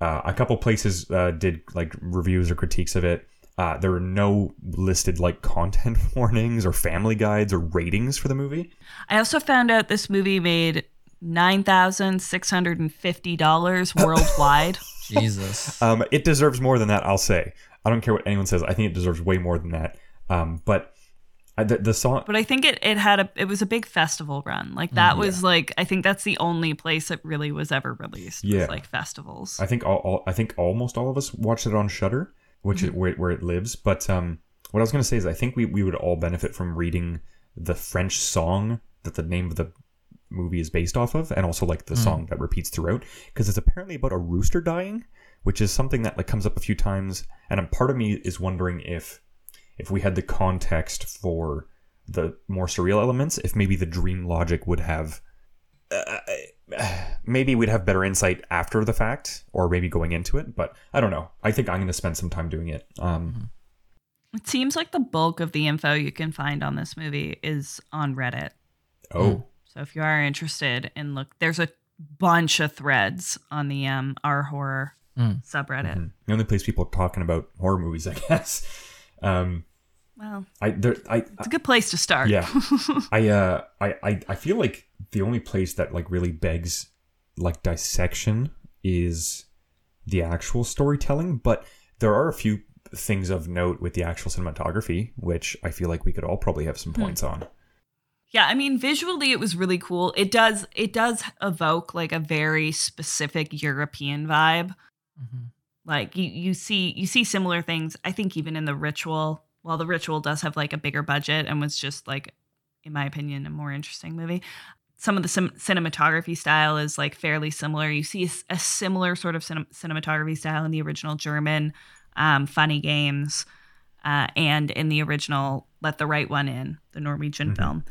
uh, a couple places uh, did like reviews or critiques of it. Uh, there were no listed like content <laughs> warnings or family guides or ratings for the movie. I also found out this movie made nine thousand six hundred and fifty dollars worldwide. <laughs> Jesus. Um, it deserves more than that. I'll say. I don't care what anyone says. I think it deserves way more than that. Um, but I, the, the song. but I think it, it had a it was a big festival run. Like that mm-hmm. was like I think that's the only place it really was ever released. was, Yeah. like festivals. I think all, all I think almost all of us watched it on Shudder, which is mm-hmm. where, where it lives. But um, what I was going to say is I think we, we would all benefit from reading the French song that the name of the movie is based off of, and also like the mm. song that repeats throughout, because it's apparently about a rooster dying, which is something that like comes up a few times, and a part of me is wondering if if we had the context for the more surreal elements, if maybe the dream logic would have maybe we'd have better insight after the fact or maybe going into it but i don't know i think i'm going to spend some time doing it um it seems like the bulk of the info you can find on this movie is on Reddit. oh So if you are interested in look, there's a bunch of threads on the um our horror Mm. subreddit. the only place people are talking about horror movies i <laughs> guess um Well, i there i it's a good place to start. yeah <laughs> i uh I, I i feel like the only place that like really begs like dissection is the actual storytelling but there are a few things of note with the actual cinematography which i feel like we could all probably have some points on Yeah, I mean visually it was really cool. It does it does evoke like a very specific European vibe. Mhm. Like you you see you see similar things. I think even in the ritual, while the ritual does have like a bigger budget and was just like in my opinion a more interesting movie. Some of the sim- cinematography style is like fairly similar. You see a similar sort of cinem- cinematography style in the original German um, Funny Games uh, and in the original Let the Right One In, the Norwegian film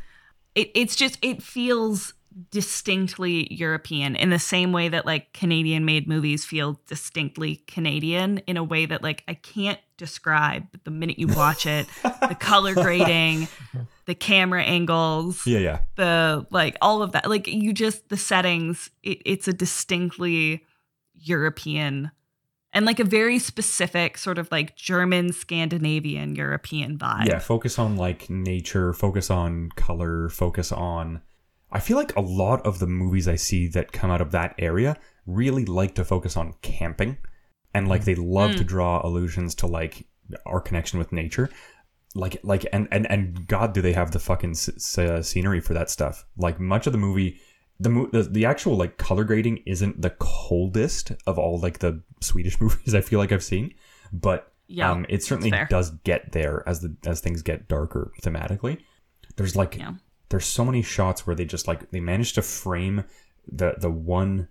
it, it's just it feels distinctly European in the same way that like Canadian made movies feel distinctly Canadian in a way that like I can't describe but the minute you watch it the <laughs> color grading the camera angles yeah yeah the like all of that like you just the settings it, it's a distinctly European and like a very specific sort of like German Scandinavian European vibe Yeah, focus on like nature, focus on color, focus on. I feel like a lot of the movies I see that come out of that area really like to focus on camping and like they love to draw allusions to like our connection with nature. Like, like, and, and, and God, do they have the fucking s- s- uh, scenery for that stuff? Like, much of the movie the, mo- the the actual like color grading isn't the coldest of all like the Swedish <laughs> movies I feel like I've seen, but Yeah, um, it certainly does get there as the as things get darker thematically. There's like Yeah. There's so many shots where they just like they managed to frame the the one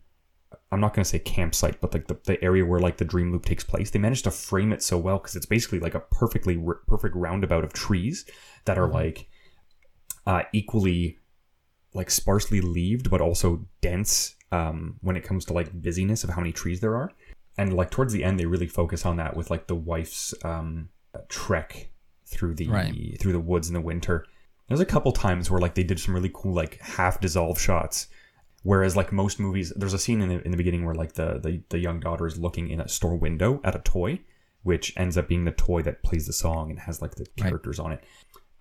I'm not going to say campsite, but like the, the area where like the dream loop takes place. They managed to frame it so well because it's basically like a perfectly perfect roundabout of trees that are like uh, equally like sparsely leaved, but also dense um, when it comes to like busyness of how many trees there are. And like towards the end, they really focus on that with like the wife's um, trek through the Right. through the woods in the winter. There's a couple times where like they did some really cool like half dissolve shots Whereas like most movies, there's a scene in the, in the beginning where like the, the the young daughter is looking in a store window at a toy, which ends up being the toy that plays the song and has like the Right. characters on it.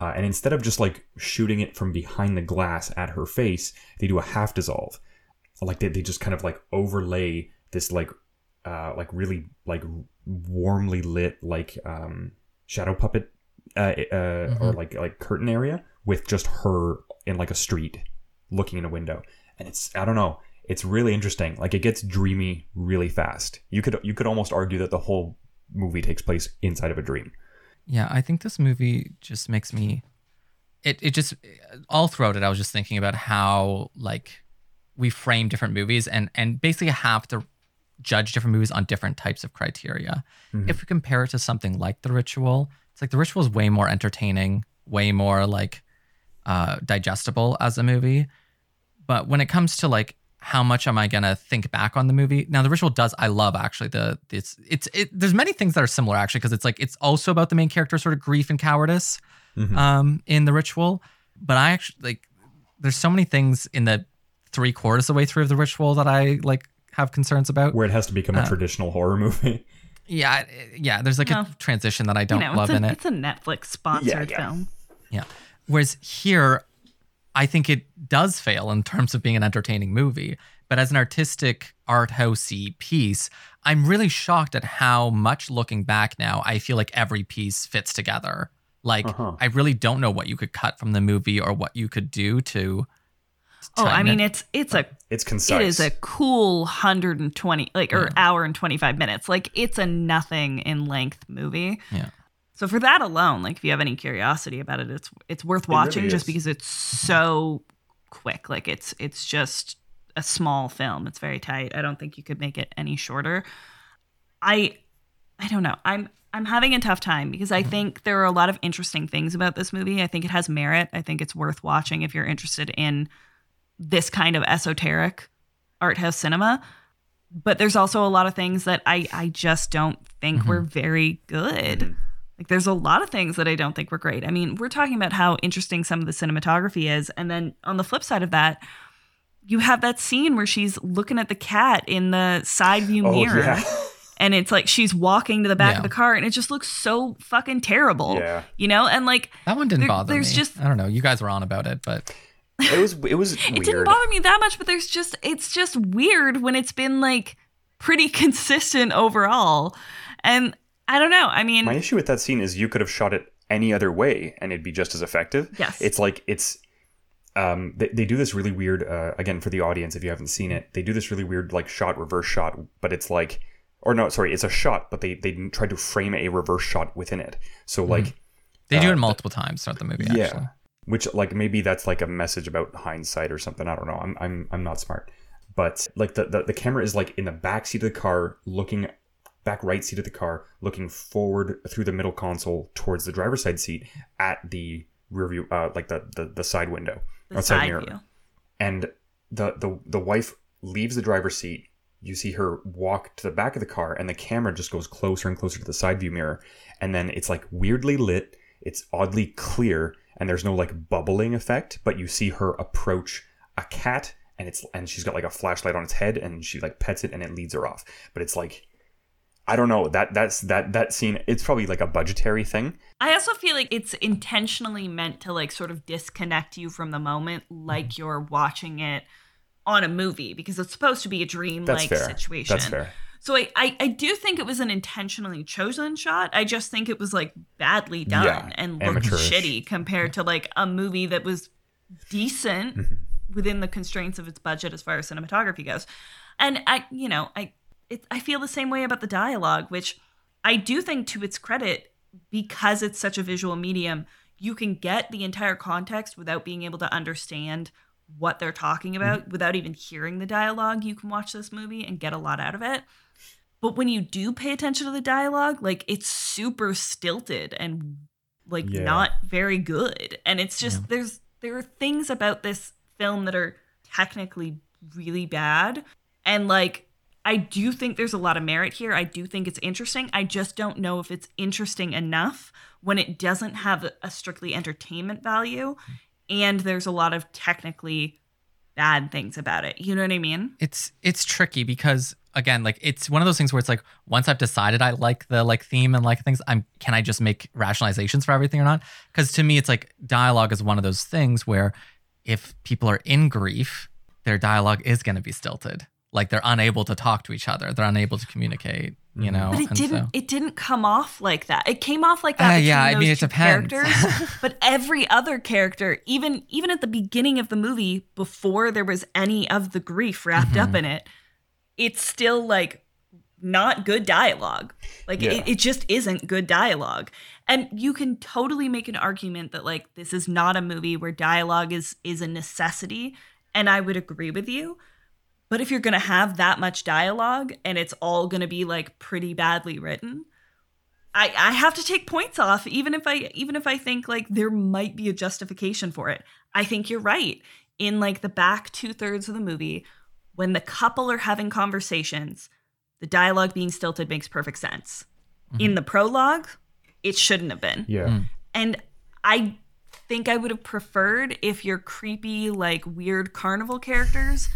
Uh, and instead of just like shooting it from behind the glass at her face, they do a half dissolve. Like they, they just kind of like overlay this like uh like really like warmly lit like um shadow puppet uh, uh or like like curtain area with just her in like a street looking in a window. And it's i don't know it's really interesting. Like it gets dreamy really fast. You could you could almost argue that the whole movie takes place inside of a dream. Yeah, I think this movie just makes me it it just all throughout it I was just thinking about how like we frame different movies and and basically have to judge different movies on different types of criteria. Mm-hmm. If we compare it to something like The Ritual, it's like The Ritual is way more entertaining, way more like uh digestible as a movie. But when it comes to like how much am I gonna think back on the movie? Now, The Ritual does I love actually the it's it's it. There's many things that are similar actually because it's like it's also about the main character sort of grief and cowardice Mhm. um in The Ritual. But I actually like there's so many things in the three quarters of the way through of The Ritual that I like have concerns about. where it has to become a Uh, traditional horror movie <laughs> Yeah, yeah. There's like No. a transition that I don't you know, love a, in it. It's a Netflix sponsored Yeah, yeah. film. Yeah. Whereas here, I think it does fail in terms of being an entertaining movie. But as an artistic art housey piece, I'm really shocked at how much looking back now, I feel like every piece fits together. Like Uh-huh. I really don't know what you could cut from the movie or what you could do to. Oh, I mean, it. it's it's a it's concise it is a cool 120 like or hour and 25 minutes. Like it's a nothing in length movie. Yeah. So for that alone, like if you have any curiosity about it, it's it's worth watching really just because it's so quick. Like it's it's just a small film. It's very tight. I don't think you could make it any shorter. I I don't know. I'm I'm having a tough time because I mm-hmm. think there are a lot of interesting things about this movie. I think it has merit. I think it's worth watching if you're interested in this kind of esoteric art house cinema. But there's also a lot of things that I I just don't think mm-hmm. were very good. Mm-hmm. Like there's a lot of things that I don't think were great. I mean, we're talking about how interesting some of the cinematography is, and then on the flip side of that, you have that scene where she's looking at the cat in the side view oh mirror, yeah <laughs> and it's like she's walking to the back Yeah. of the car, and it just looks so fucking terrible. Yeah. you know, and like that one didn't there- bother there's me. just- I don't know. You guys were on about it, but it was it was <laughs> it didn't bother me that much, but there's just it's just weird when it's been like pretty <laughs> consistent overall, and I don't know. I mean, My issue with that scene is you could have shot it any other way and it'd be just as effective. Yes. It's like it's um they, they do this really weird uh, again for the audience if you haven't seen it. They do this really weird like shot reverse shot, but it's like or no, sorry, it's a shot, but they they try to frame a reverse shot within it. So like they do Uh, it multiple times throughout the movie. yeah. Actually. Which like maybe that's like a message about hindsight or something. I don't know. I'm I'm I'm not smart. But like the, the, the camera is like in the back seat of the car, looking back right seat of the car, looking forward through the middle console towards the driver's side seat at the rear view, uh, like the, the, the side window, the or side mirror. view. And the, the the wife leaves the driver's seat. You see her walk to the back of the car, and the camera just goes closer and closer to the side view mirror. And then it's like weirdly lit. It's oddly clear, and there's no like bubbling effect. But you see her approach a cat, and it's and she's got like a flashlight on its head, and she like pets it, and it leads her off. But it's like, I don't know that that's that that scene. It's probably like a budgetary thing. I also feel like it's intentionally meant to like sort of disconnect you from the moment, like Mm-hmm. you're watching it on a movie because it's supposed to be a dream like situation. That's fair. So I, I I do think it was an intentionally chosen shot. I just think it was like badly done Yeah, and looked amateurish. shitty compared to like a movie that was decent. Mm-hmm. within the constraints of its budget as far as cinematography goes. And I, you know, I it, I feel the same way about the dialogue, which I do think to its credit because it's such a visual medium, you can get the entire context without being able to understand what they're talking mm-hmm. about without even hearing the dialogue. You can watch this movie and get a lot out of it. But when you do pay attention to the dialogue, like it's super stilted and like Yeah. not very good. And it's just there's there are things about this film that are technically really bad. And like I do think there's a lot of merit here. I do think it's interesting. I just don't know if it's interesting enough when it doesn't have a- strictly entertainment value and there's a lot of technically bad things about it. You know what I mean? it's it's tricky because again like it's one of those things where it's like once i've decided i like the like theme and like things i'm can i just make rationalizations for everything or not because to me it's like dialogue is one of those things where if people are in grief their dialogue is going to be stilted like they're unable to talk to each other they're unable to communicate you know But it and didn't so- it didn't come off like that. It came off like that. Uh, between yeah, I those mean, it two depends. Characters, <laughs> but every other character, even even at the beginning of the movie, before there was any of the grief wrapped up Mm-hmm. in it, it's still like not good dialogue. Like Yeah. it, it just isn't good dialogue. And you can totally make an argument that like this is not a movie where dialogue is is a necessity. And I would agree with you. But if you're going to have that much dialogue and it's all going to be like pretty badly written, I I have to take points off even if I even if I think like there might be a justification for it. I think you're right. In like the back two thirds of the movie, when the couple are having conversations, the dialogue being stilted makes perfect sense. Mm-hmm. In the prologue, it shouldn't have been. Yeah. Mm. And I think I would have preferred if your creepy, like weird carnival characters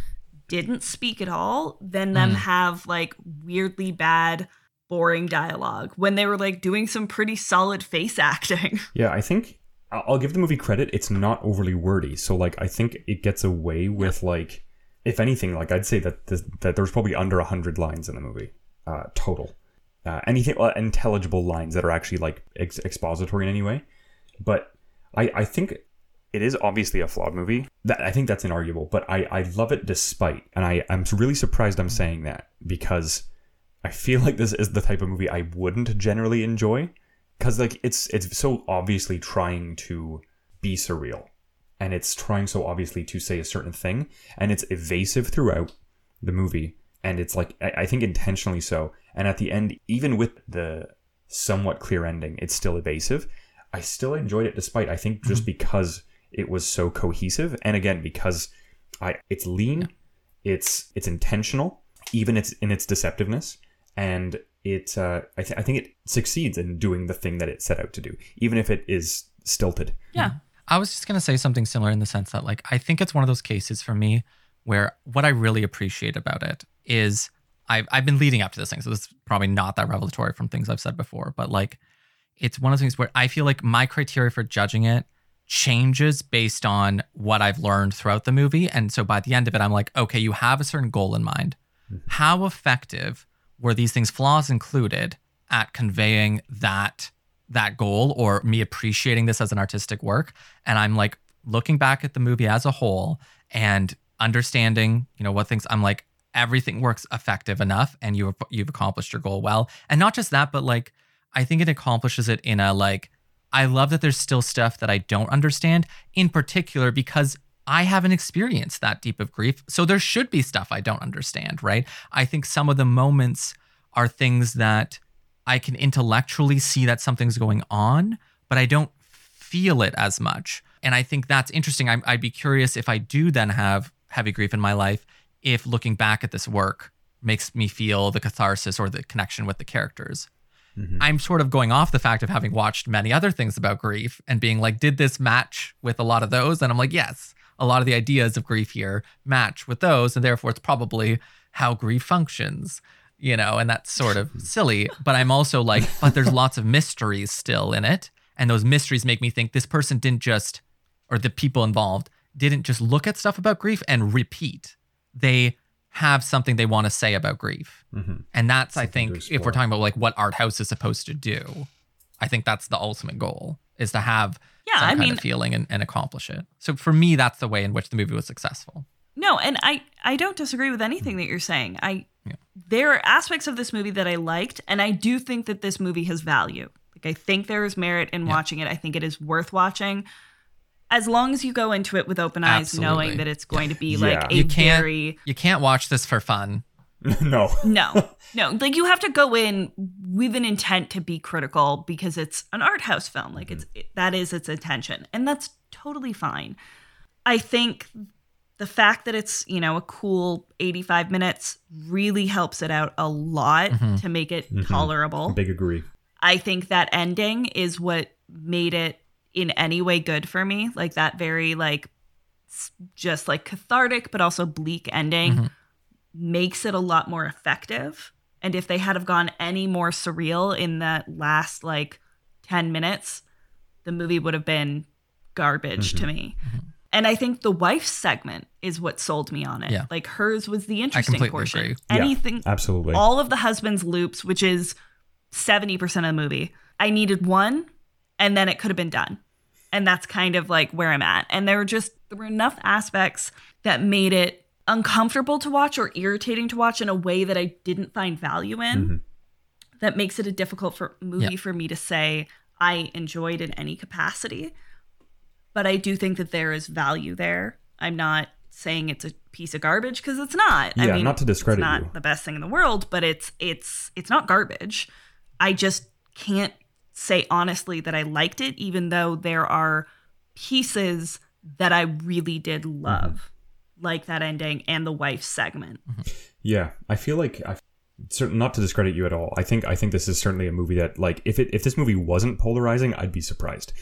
didn't speak at all, than them have like weirdly bad, boring dialogue when they were like doing some pretty solid face <laughs> acting. Yeah, I think I'll I'll give the movie credit. It's not overly wordy, so like I think it gets away with like, if anything, like I'd say that this, that there's probably under hundred lines in the movie uh, total. Uh, anything uh, intelligible lines that are actually like ex- expository in any way, but I I think it is obviously a flawed movie. That I think that's inarguable, but I I love it despite, and I I'm really surprised I'm saying that because I feel like this is the type of movie I wouldn't generally enjoy because like it's it's so obviously trying to be surreal and it's trying so obviously to say a certain thing and it's evasive throughout the movie and it's like I, I think intentionally so and at the end even with the somewhat clear ending it's still evasive i still enjoyed it despite i think just mm-hmm. because it was so cohesive and again because i it's lean it's it's intentional even it's in its deceptiveness and it uh, I, th- I think it succeeds in doing the thing that it set out to do even if it is stilted Yeah. I was just going to say something similar in the sense that, like, I think it's one of those cases for me where what I really appreciate about it is I've, I've been leading up to this thing. So this is probably not that revelatory from things I've said before, but like, it's one of those things where I feel like my criteria for judging it changes based on what I've learned throughout the movie. And so by the end of it, I'm like, okay, you have a certain goal in mind. Mm-hmm. How effective were these things, flaws included, at conveying that that goal or me appreciating this as an artistic work? And I'm like looking back at the movie as a whole and understanding, you know, what things I'm like, everything works effective enough and you've you've accomplished your goal well. And not just that, but like I think it accomplishes it in a like I love that there's still stuff that I don't understand, in particular because I haven't experienced that deep of grief. So there should be stuff I don't understand, right? I think some of the moments are things that I can intellectually see that something's going on, but I don't feel it as much. And I think that's interesting. I'm, I'd be curious if I do then have heavy grief in my life, if looking back at this work makes me feel the catharsis or the connection with the characters. Mm-hmm. I'm sort of going off the fact of having watched many other things about grief and being like, did this match with a lot of those? And I'm like, yes, a lot of the ideas of grief here match with those. And therefore, it's probably how grief functions, you know, and that's sort of <laughs> silly. But I'm also like, but there's lots of mysteries still in it. And those mysteries make me think this person didn't just, or the people involved didn't just look at stuff about grief and repeat. They have something they want to say about grief. Mm-hmm. And that's, I Something to think, if we're talking about like what art house is supposed to do, I think that's the ultimate goal is to have Yeah, some I kind mean- of feeling and, and accomplish it. So for me, that's the way in which the movie was successful. No, and I I don't disagree with anything mm. that you're saying. I Yeah. there are aspects of this movie that I liked, and I do think that this movie has value. Like I think there is merit in Yeah. watching it. I think it is worth watching. As long as you go into it with open eyes, Absolutely. knowing that it's going to be Yeah. like a You can't- very You can't watch this for fun. <laughs> no. no, no, like you have to go in with an intent to be critical because it's an art house film. Like it's it, that is its intention, and that's totally fine. I think the fact that it's you know a cool 85 minutes really helps it out a lot Mhm. to make it Mhm. tolerable. Big agree. I think that ending is what made it in any way good for me. Like that very like just like cathartic but also bleak ending Mhm. makes it a lot more effective. And if they had have gone any more surreal in that last like 10 minutes, the movie would have been garbage to me. And I think the wife's segment is what sold me on it. Yeah. Like hers was the interesting portion. agree. Yeah. Anything Absolutely. all of the husband's loops, which is 70% of the movie. I needed one and then it could have been done. And that's kind of like where I'm at. And there were just there were enough aspects that made it uncomfortable to watch or irritating to watch in a way that I didn't find value in. Mhm. That makes it a difficult for movie Yeah. for me to say I enjoyed in any capacity. But I do think that there is value there. I'm not saying it's a piece of garbage because it's not. I Yeah, mean, not to discredit it's not you. the best thing in the world, but it's it's it's not garbage. I just can't say honestly that I liked it, even though there are pieces that I really did mm-hmm. love, like that ending and the wife segment. Mm-hmm. Yeah, I feel like I certain not to discredit you at all. I think I think this is certainly a movie that like if it if this movie wasn't polarizing, I'd be surprised.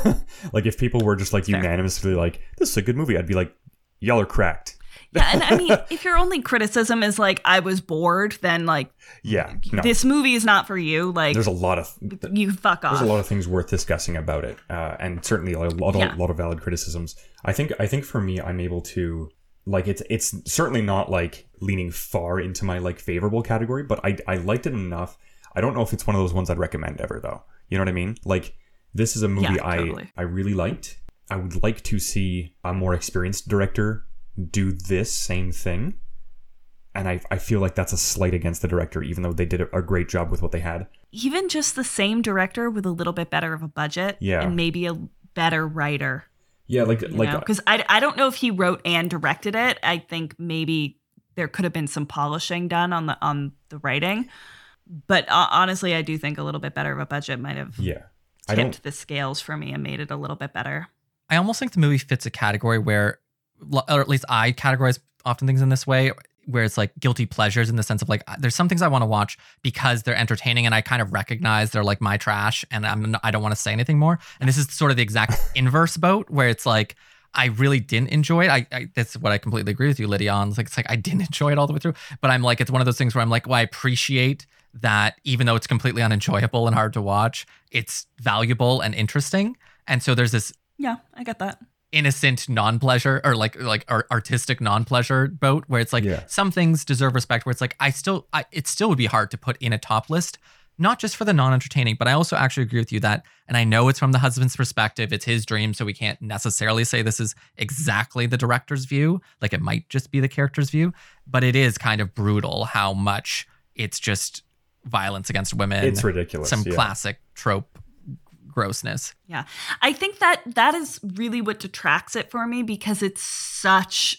<laughs> like if people were just like Fair. unanimously like this is a good movie, I'd be like y'all are cracked. <laughs> Yeah, and I mean, if your only criticism is like I was bored, then like Yeah, no. this movie is not for you. Like there's a lot of you fuck off. there's a lot of things worth discussing about it, uh, and certainly a lot, Yeah. a lot of valid criticisms. I think I think for me, I'm able to like it's it's certainly not like leaning far into my like favorable category, but I I liked it enough. I don't know if it's one of those ones I'd recommend ever though. You know what I mean? Like this is a movie Yeah, totally. I I really liked. I would like to see a more experienced director do this same thing. And I, I feel like that's a slight against the director, even though they did a, a great job with what they had. Even just the same director with a little bit better of a budget, Yeah. and maybe a better writer. Yeah, like like because I, I don't know if he wrote and directed it i think maybe there could have been some polishing done on the on the writing but uh, honestly i do think a little bit better of a budget might have yeah. I tipped the scales for me and made it a little bit better I almost think the movie fits a category where, or at least I categorize often things in this way, where it's like guilty pleasures in the sense of like, there's some things I want to watch because they're entertaining and I kind of recognize they're like my trash and I'm I don't want to say anything more. And this is sort of the exact <laughs> inverse boat where it's like. I really didn't enjoy it. I, I that's what I completely agree with you, Lydia. On it's like it's like I didn't <laughs> enjoy it all the way through, but I'm like it's one of those things where I'm like, well, I appreciate that even though it's completely unenjoyable and hard to watch, it's valuable and interesting. And so there's this yeah i get that innocent non-pleasure or like like ar- artistic non-pleasure boat where it's like Yeah. some things deserve respect where it's like I still I, it still would be hard to put in a top list not just for the non-entertaining but I also actually agree with you that and I know it's from the husband's perspective it's his dream so we can't necessarily say this is exactly the director's view like it might just be the character's view but it is kind of brutal how much it's just violence against women It's ridiculous. some yeah. classic trope grossness. Yeah. I think that that is really what detracts it for me because it's such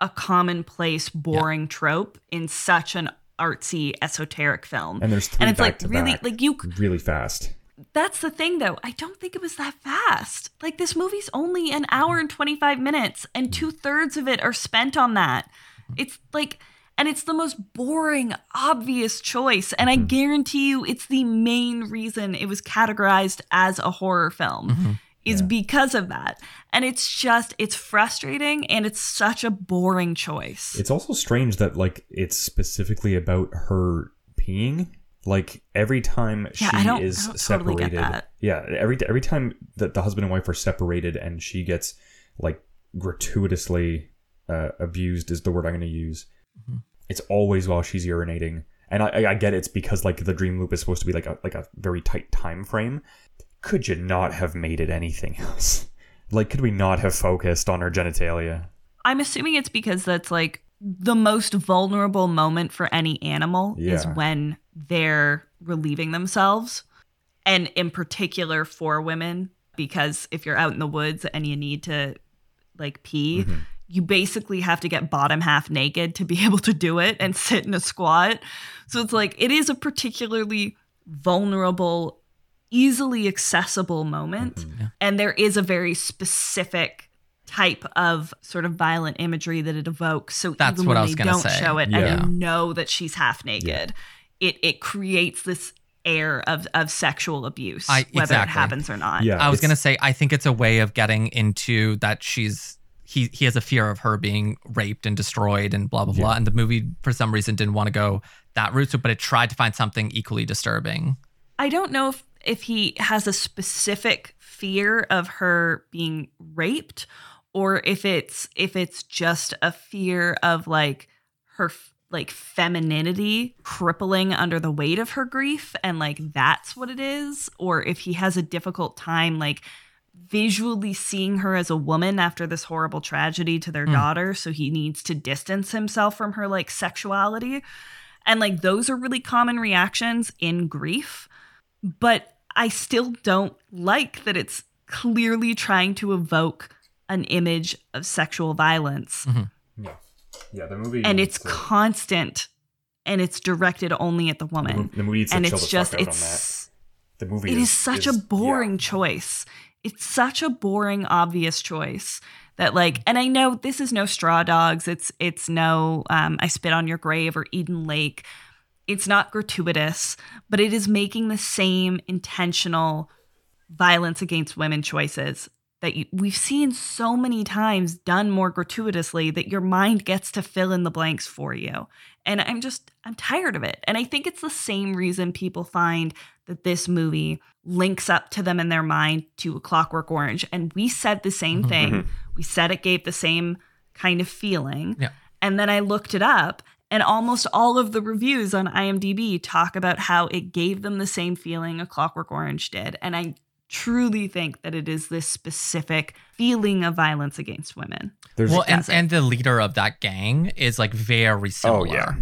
a commonplace boring trope in such an artsy esoteric film. And there's three and it's back like to really back, like you really fast. that's the thing though. I don't think it was that fast. Like this movie's only an hour and 25 minutes and mm. two-thirds of it are spent on that. It's like and it's the most boring obvious choice and i guarantee you it's the main reason it was categorized as a horror film is because of that and it's just it's frustrating and it's such a boring choice It's also strange that like it's specifically about her peeing. Like every time she Yeah, is I don't totally get separated, that. yeah, every every time that the husband and wife are separated and she gets like gratuitously uh, abused is the word I'm going to use. Mm-hmm. It's always while she's urinating, and I, I- get it's because like the dream loop is supposed to be like a like a very tight time frame. could you not have made it anything else? <laughs> Like, could we not have focused on her genitalia? I'm assuming it's because that's like the most vulnerable moment for any animal is when they're relieving themselves. And in particular for women, because if you're out in the woods and you need to like pee, Mm-hmm. You basically have to get bottom half naked to be <laughs> able to do it and sit in a squat. So it's like it is a particularly vulnerable, easily accessible moment. Mm-hmm. And there is a very specific type of sort of violent imagery that it evokes. So That's even what when I was they don't say. show it Yeah. and you know that she's half naked, it it creates this air of of sexual abuse, I- whether it happens or not. Yeah, I was gonna say I think it's a way of getting into that she's he he has a fear of her being raped and destroyed and blah blah blah. And the movie for some reason didn't want to go that route, so but it tried to find something equally disturbing. I don't know if if he has a specific fear of her being raped or if it's if it's just a fear of like her f- like femininity crippling under the weight of her grief and like that's what it is or if he has a difficult time like visually seeing her as a woman after this horrible tragedy to their daughter so he needs to distance himself from her like sexuality and like those are really common reactions in grief but I still don't like that it's clearly trying to evoke an image of sexual violence Yeah, yeah. The movie and it's uh, constant and it's directed only at the the, woman mo- the movie needs to and chill it's the just fuck out it's on that. The movie it is such is- a boring yeah. choice. It's such a boring, obvious choice that like, and I know this is no Straw Dogs. It's it's no um, I Spit on Your Grave or Eden Lake. It's not gratuitous, but it is making the same intentional violence against women choices that you, we've seen so many times done more gratuitously that your mind gets to fill in the blanks for you. And I'm just, I'm tired of it. And I think it's the same reason people find that this movie links up to them in their mind to A Clockwork Orange. And we said the same mm-hmm. thing. Mm-hmm. We said it gave the same kind of feeling. Yeah. And then I looked it up, and almost all of the reviews on IMDb talk about how it gave them the same feeling A Clockwork Orange did. And I truly think that it is this specific feeling of violence against women. There's well, and, and the leader of that gang is like very similar Oh, yeah.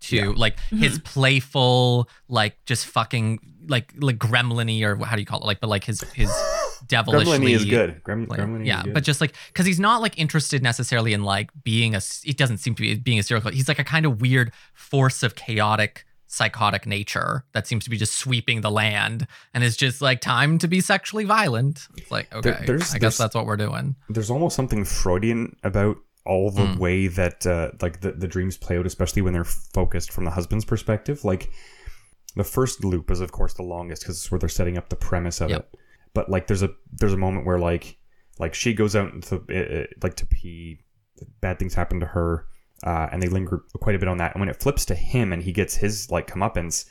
to like Mm-hmm. his playful, like just fucking like like gremlin or how do you call it? Like, but like his his <laughs> devilish. Gremlin is good. Grem, like, Gremlin yeah, good. but just like because he's not like interested necessarily in like being a. It doesn't seem to be being a serial killer. He's like a kind of weird force of chaotic, psychotic nature that seems to be just sweeping the land and is just like time to be sexually violent. It's like okay, There- I guess that's what we're doing. there's almost something Freudian about all the Mm. way that uh, like the, the dreams play out, especially when they're focused from the husband's perspective. Like the first loop is of course the longest because it's where they're setting up the premise of Yep. it. But like there's a there's a moment where like like she goes out into uh, uh, like to pee, bad things happen to her, uh, and they linger quite a bit on that. And when it flips to him and he gets his like comeuppance,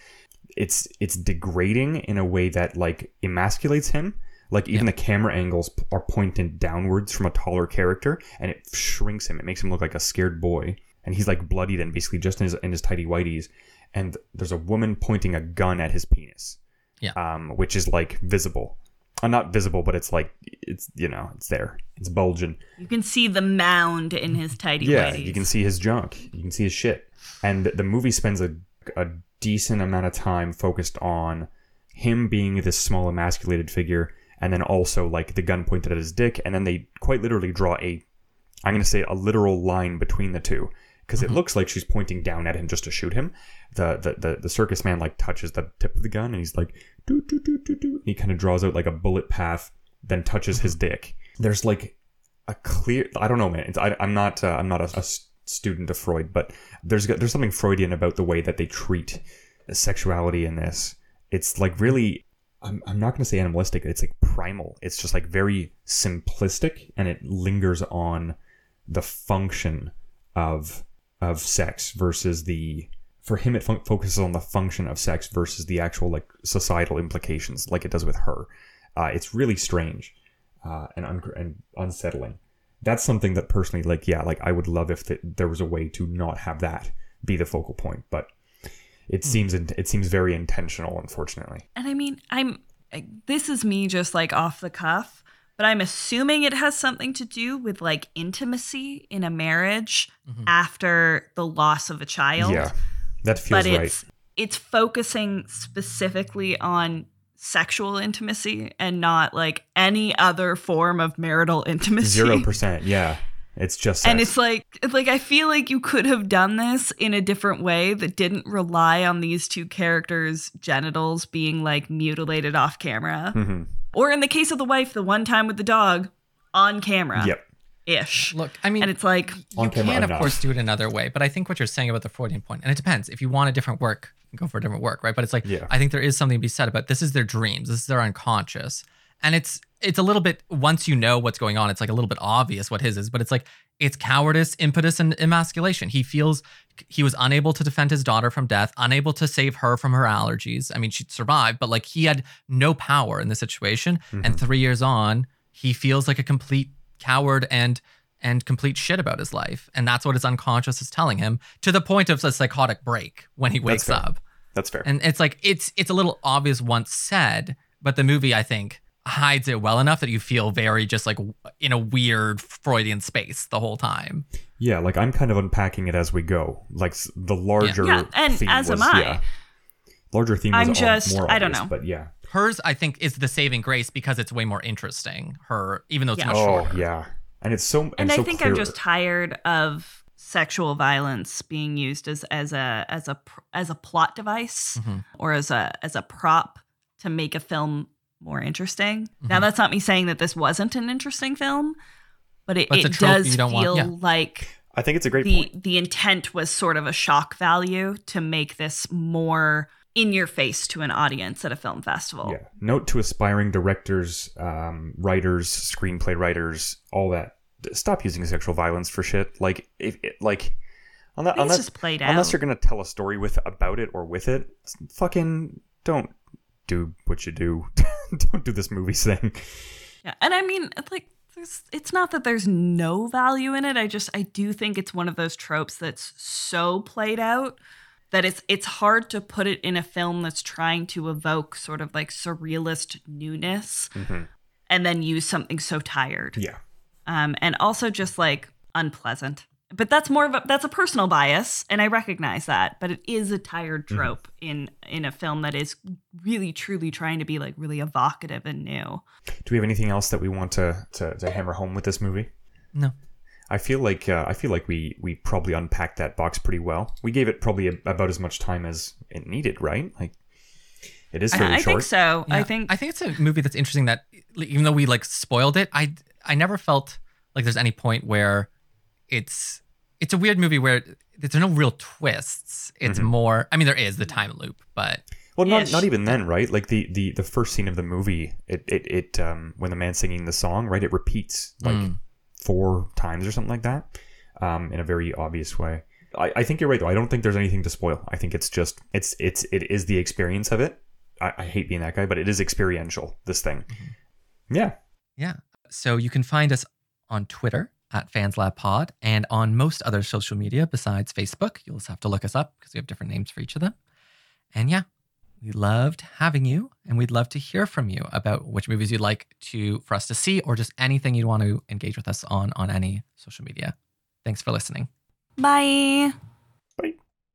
it's it's degrading in a way that like emasculates him. Like even the camera angles are pointed downwards from a taller character, and it shrinks him. It makes him look like a scared boy, and he's like bloodied and basically just in his in his tidy whities. And there's a woman pointing a gun at his penis, Yeah. um, which is like visible, uh, not visible, but it's like it's you know it's there, it's bulging. You can see the mound in his tidy Yeah, whities. you can see his junk. You can see his shit. And the, the movie spends a, a decent amount of time focused on him being this small emasculated figure and then also like the gun pointed at his dick and then they quite literally draw a I'm going to say a literal line between the two because it looks like she's pointing down at him just to shoot him. The the the, the circus man like touches the tip of the gun and he's like doo doo doo doo doo. He kind of draws out like a bullet path then touches his dick. There's like a clear i don't know man it's, I, i'm not uh, i'm not a, a student of freud but there's there's something freudian about the way that they treat sexuality in this it's like really i'm, I'm not going to say animalistic it's like primal it's just like very simplistic and it lingers on the function of of sex versus the for him it fun- focuses on the function of sex versus the actual like societal implications like it does with her uh, it's really strange uh, and, un- and unsettling. That's something that personally, like, yeah, like I would love if th- there was a way to not have that be the focal point, but it seems in- it seems very intentional, unfortunately. And I mean, I'm this is me just like off the cuff, but I'm assuming it has something to do with like intimacy in a marriage Mhm. after the loss of a child. Yeah, that feels but right. it's it's focusing specifically on sexual intimacy and not like any other form of marital intimacy. Zero <laughs> percent. Yeah, it's just And it's like it's like I feel like you could have done this in a different way that didn't rely on these two characters' genitals being like mutilated off camera. Mhm. Or in the case of the wife, the one time with the dog on camera. Yep. Ish. Look, I mean, And it's like you camera can of course do it another way, but I think what you're saying about the Freudian point, and it depends. If you want a different work, go for a different work, right? But it's like Yeah. I think there is something to be said about this is their dreams, this is their unconscious, and it's it's a little bit once you know what's going on, it's like a little bit obvious what his is, but it's like it's cowardice, impetus, and emasculation. He feels he was unable to defend his daughter from death, unable to save her from her allergies. I mean, she survived, but like he had no power in the situation. Mm-hmm. And three years on, he feels like a complete coward and and complete shit about his life. And that's what his unconscious is telling him to the point of a psychotic break when he wakes fair. up. That's fair. And it's like it's it's a little obvious once said, but the movie I think hides it well enough that you feel very just like in a weird Freudian space the whole time. yeah, like I'm kind of unpacking it as we go. Like the larger Yeah, and theme as was, am I. Yeah, larger theme I'm all- just- more I don't know. but yeah. Hers I think is the saving grace because it's way more interesting. Her even though it's Yeah. much Oh shorter. yeah, and it's so and I so think clear. I'm just tired of sexual violence being used as as a as a as a plot device Mhm. or as a as a prop to make a film more interesting. Now Mhm. that's not me saying that this wasn't an interesting film, but it, But it does feel want- yeah. like I think it's a great the point. the intent was sort of a shock value to make this more in your face to an audience at a film festival. Yeah. Note to aspiring directors, um, writers, screenplay writers, all that. Stop using sexual violence for shit. Like, if it, like, unless, unless, just played unless you're gonna tell a story with about it or with it, fucking don't do what you do. <laughs> don't do this movie thing. Yeah, and I mean, it's like, there's, it's not that there's no value in it. I just, I do think it's one of those tropes that's so played out that it's it's hard to put it in a film that's trying to evoke sort of like surrealist newness, Mhm. and then use something so tired, Yeah. um, and also just like unpleasant. But that's more of a that's a personal bias, and I recognize that. But it is a tired trope in in a film that is really truly trying to be like really evocative and new. Do we have anything else that we want to to, to hammer home with this movie? No. I feel like uh, I feel like we we probably unpacked that box pretty well. We gave it probably a, about as much time as it needed, right? Like it is fairly I, I short. think so. I think I think it's a movie that's interesting that even though we like spoiled it, I I never felt like there's any point where it's it's a weird movie where there's no real twists. It's Mm-hmm. more I mean there is the time loop, but Well, not Ish. not even then, right? Like the the the first scene of the movie, it it it um when the man's singing the song, right? It repeats like Mm. Four times or something like that, um, in a very obvious way. I, I think you're right though. I don't think there's anything to spoil. I think it's just it's it's it is the experience of it. I, I hate being that guy, but it is experiential. This thing, Mm-hmm. yeah. Yeah. So you can find us on Twitter at FansLabPod and on most other social media besides Facebook. You'll just have to look us up because we have different names for each of them. And yeah, we loved having you and we'd love to hear from you about which movies you'd like to for us to see or just anything you'd want to engage with us on on any social media. Thanks for listening. bye.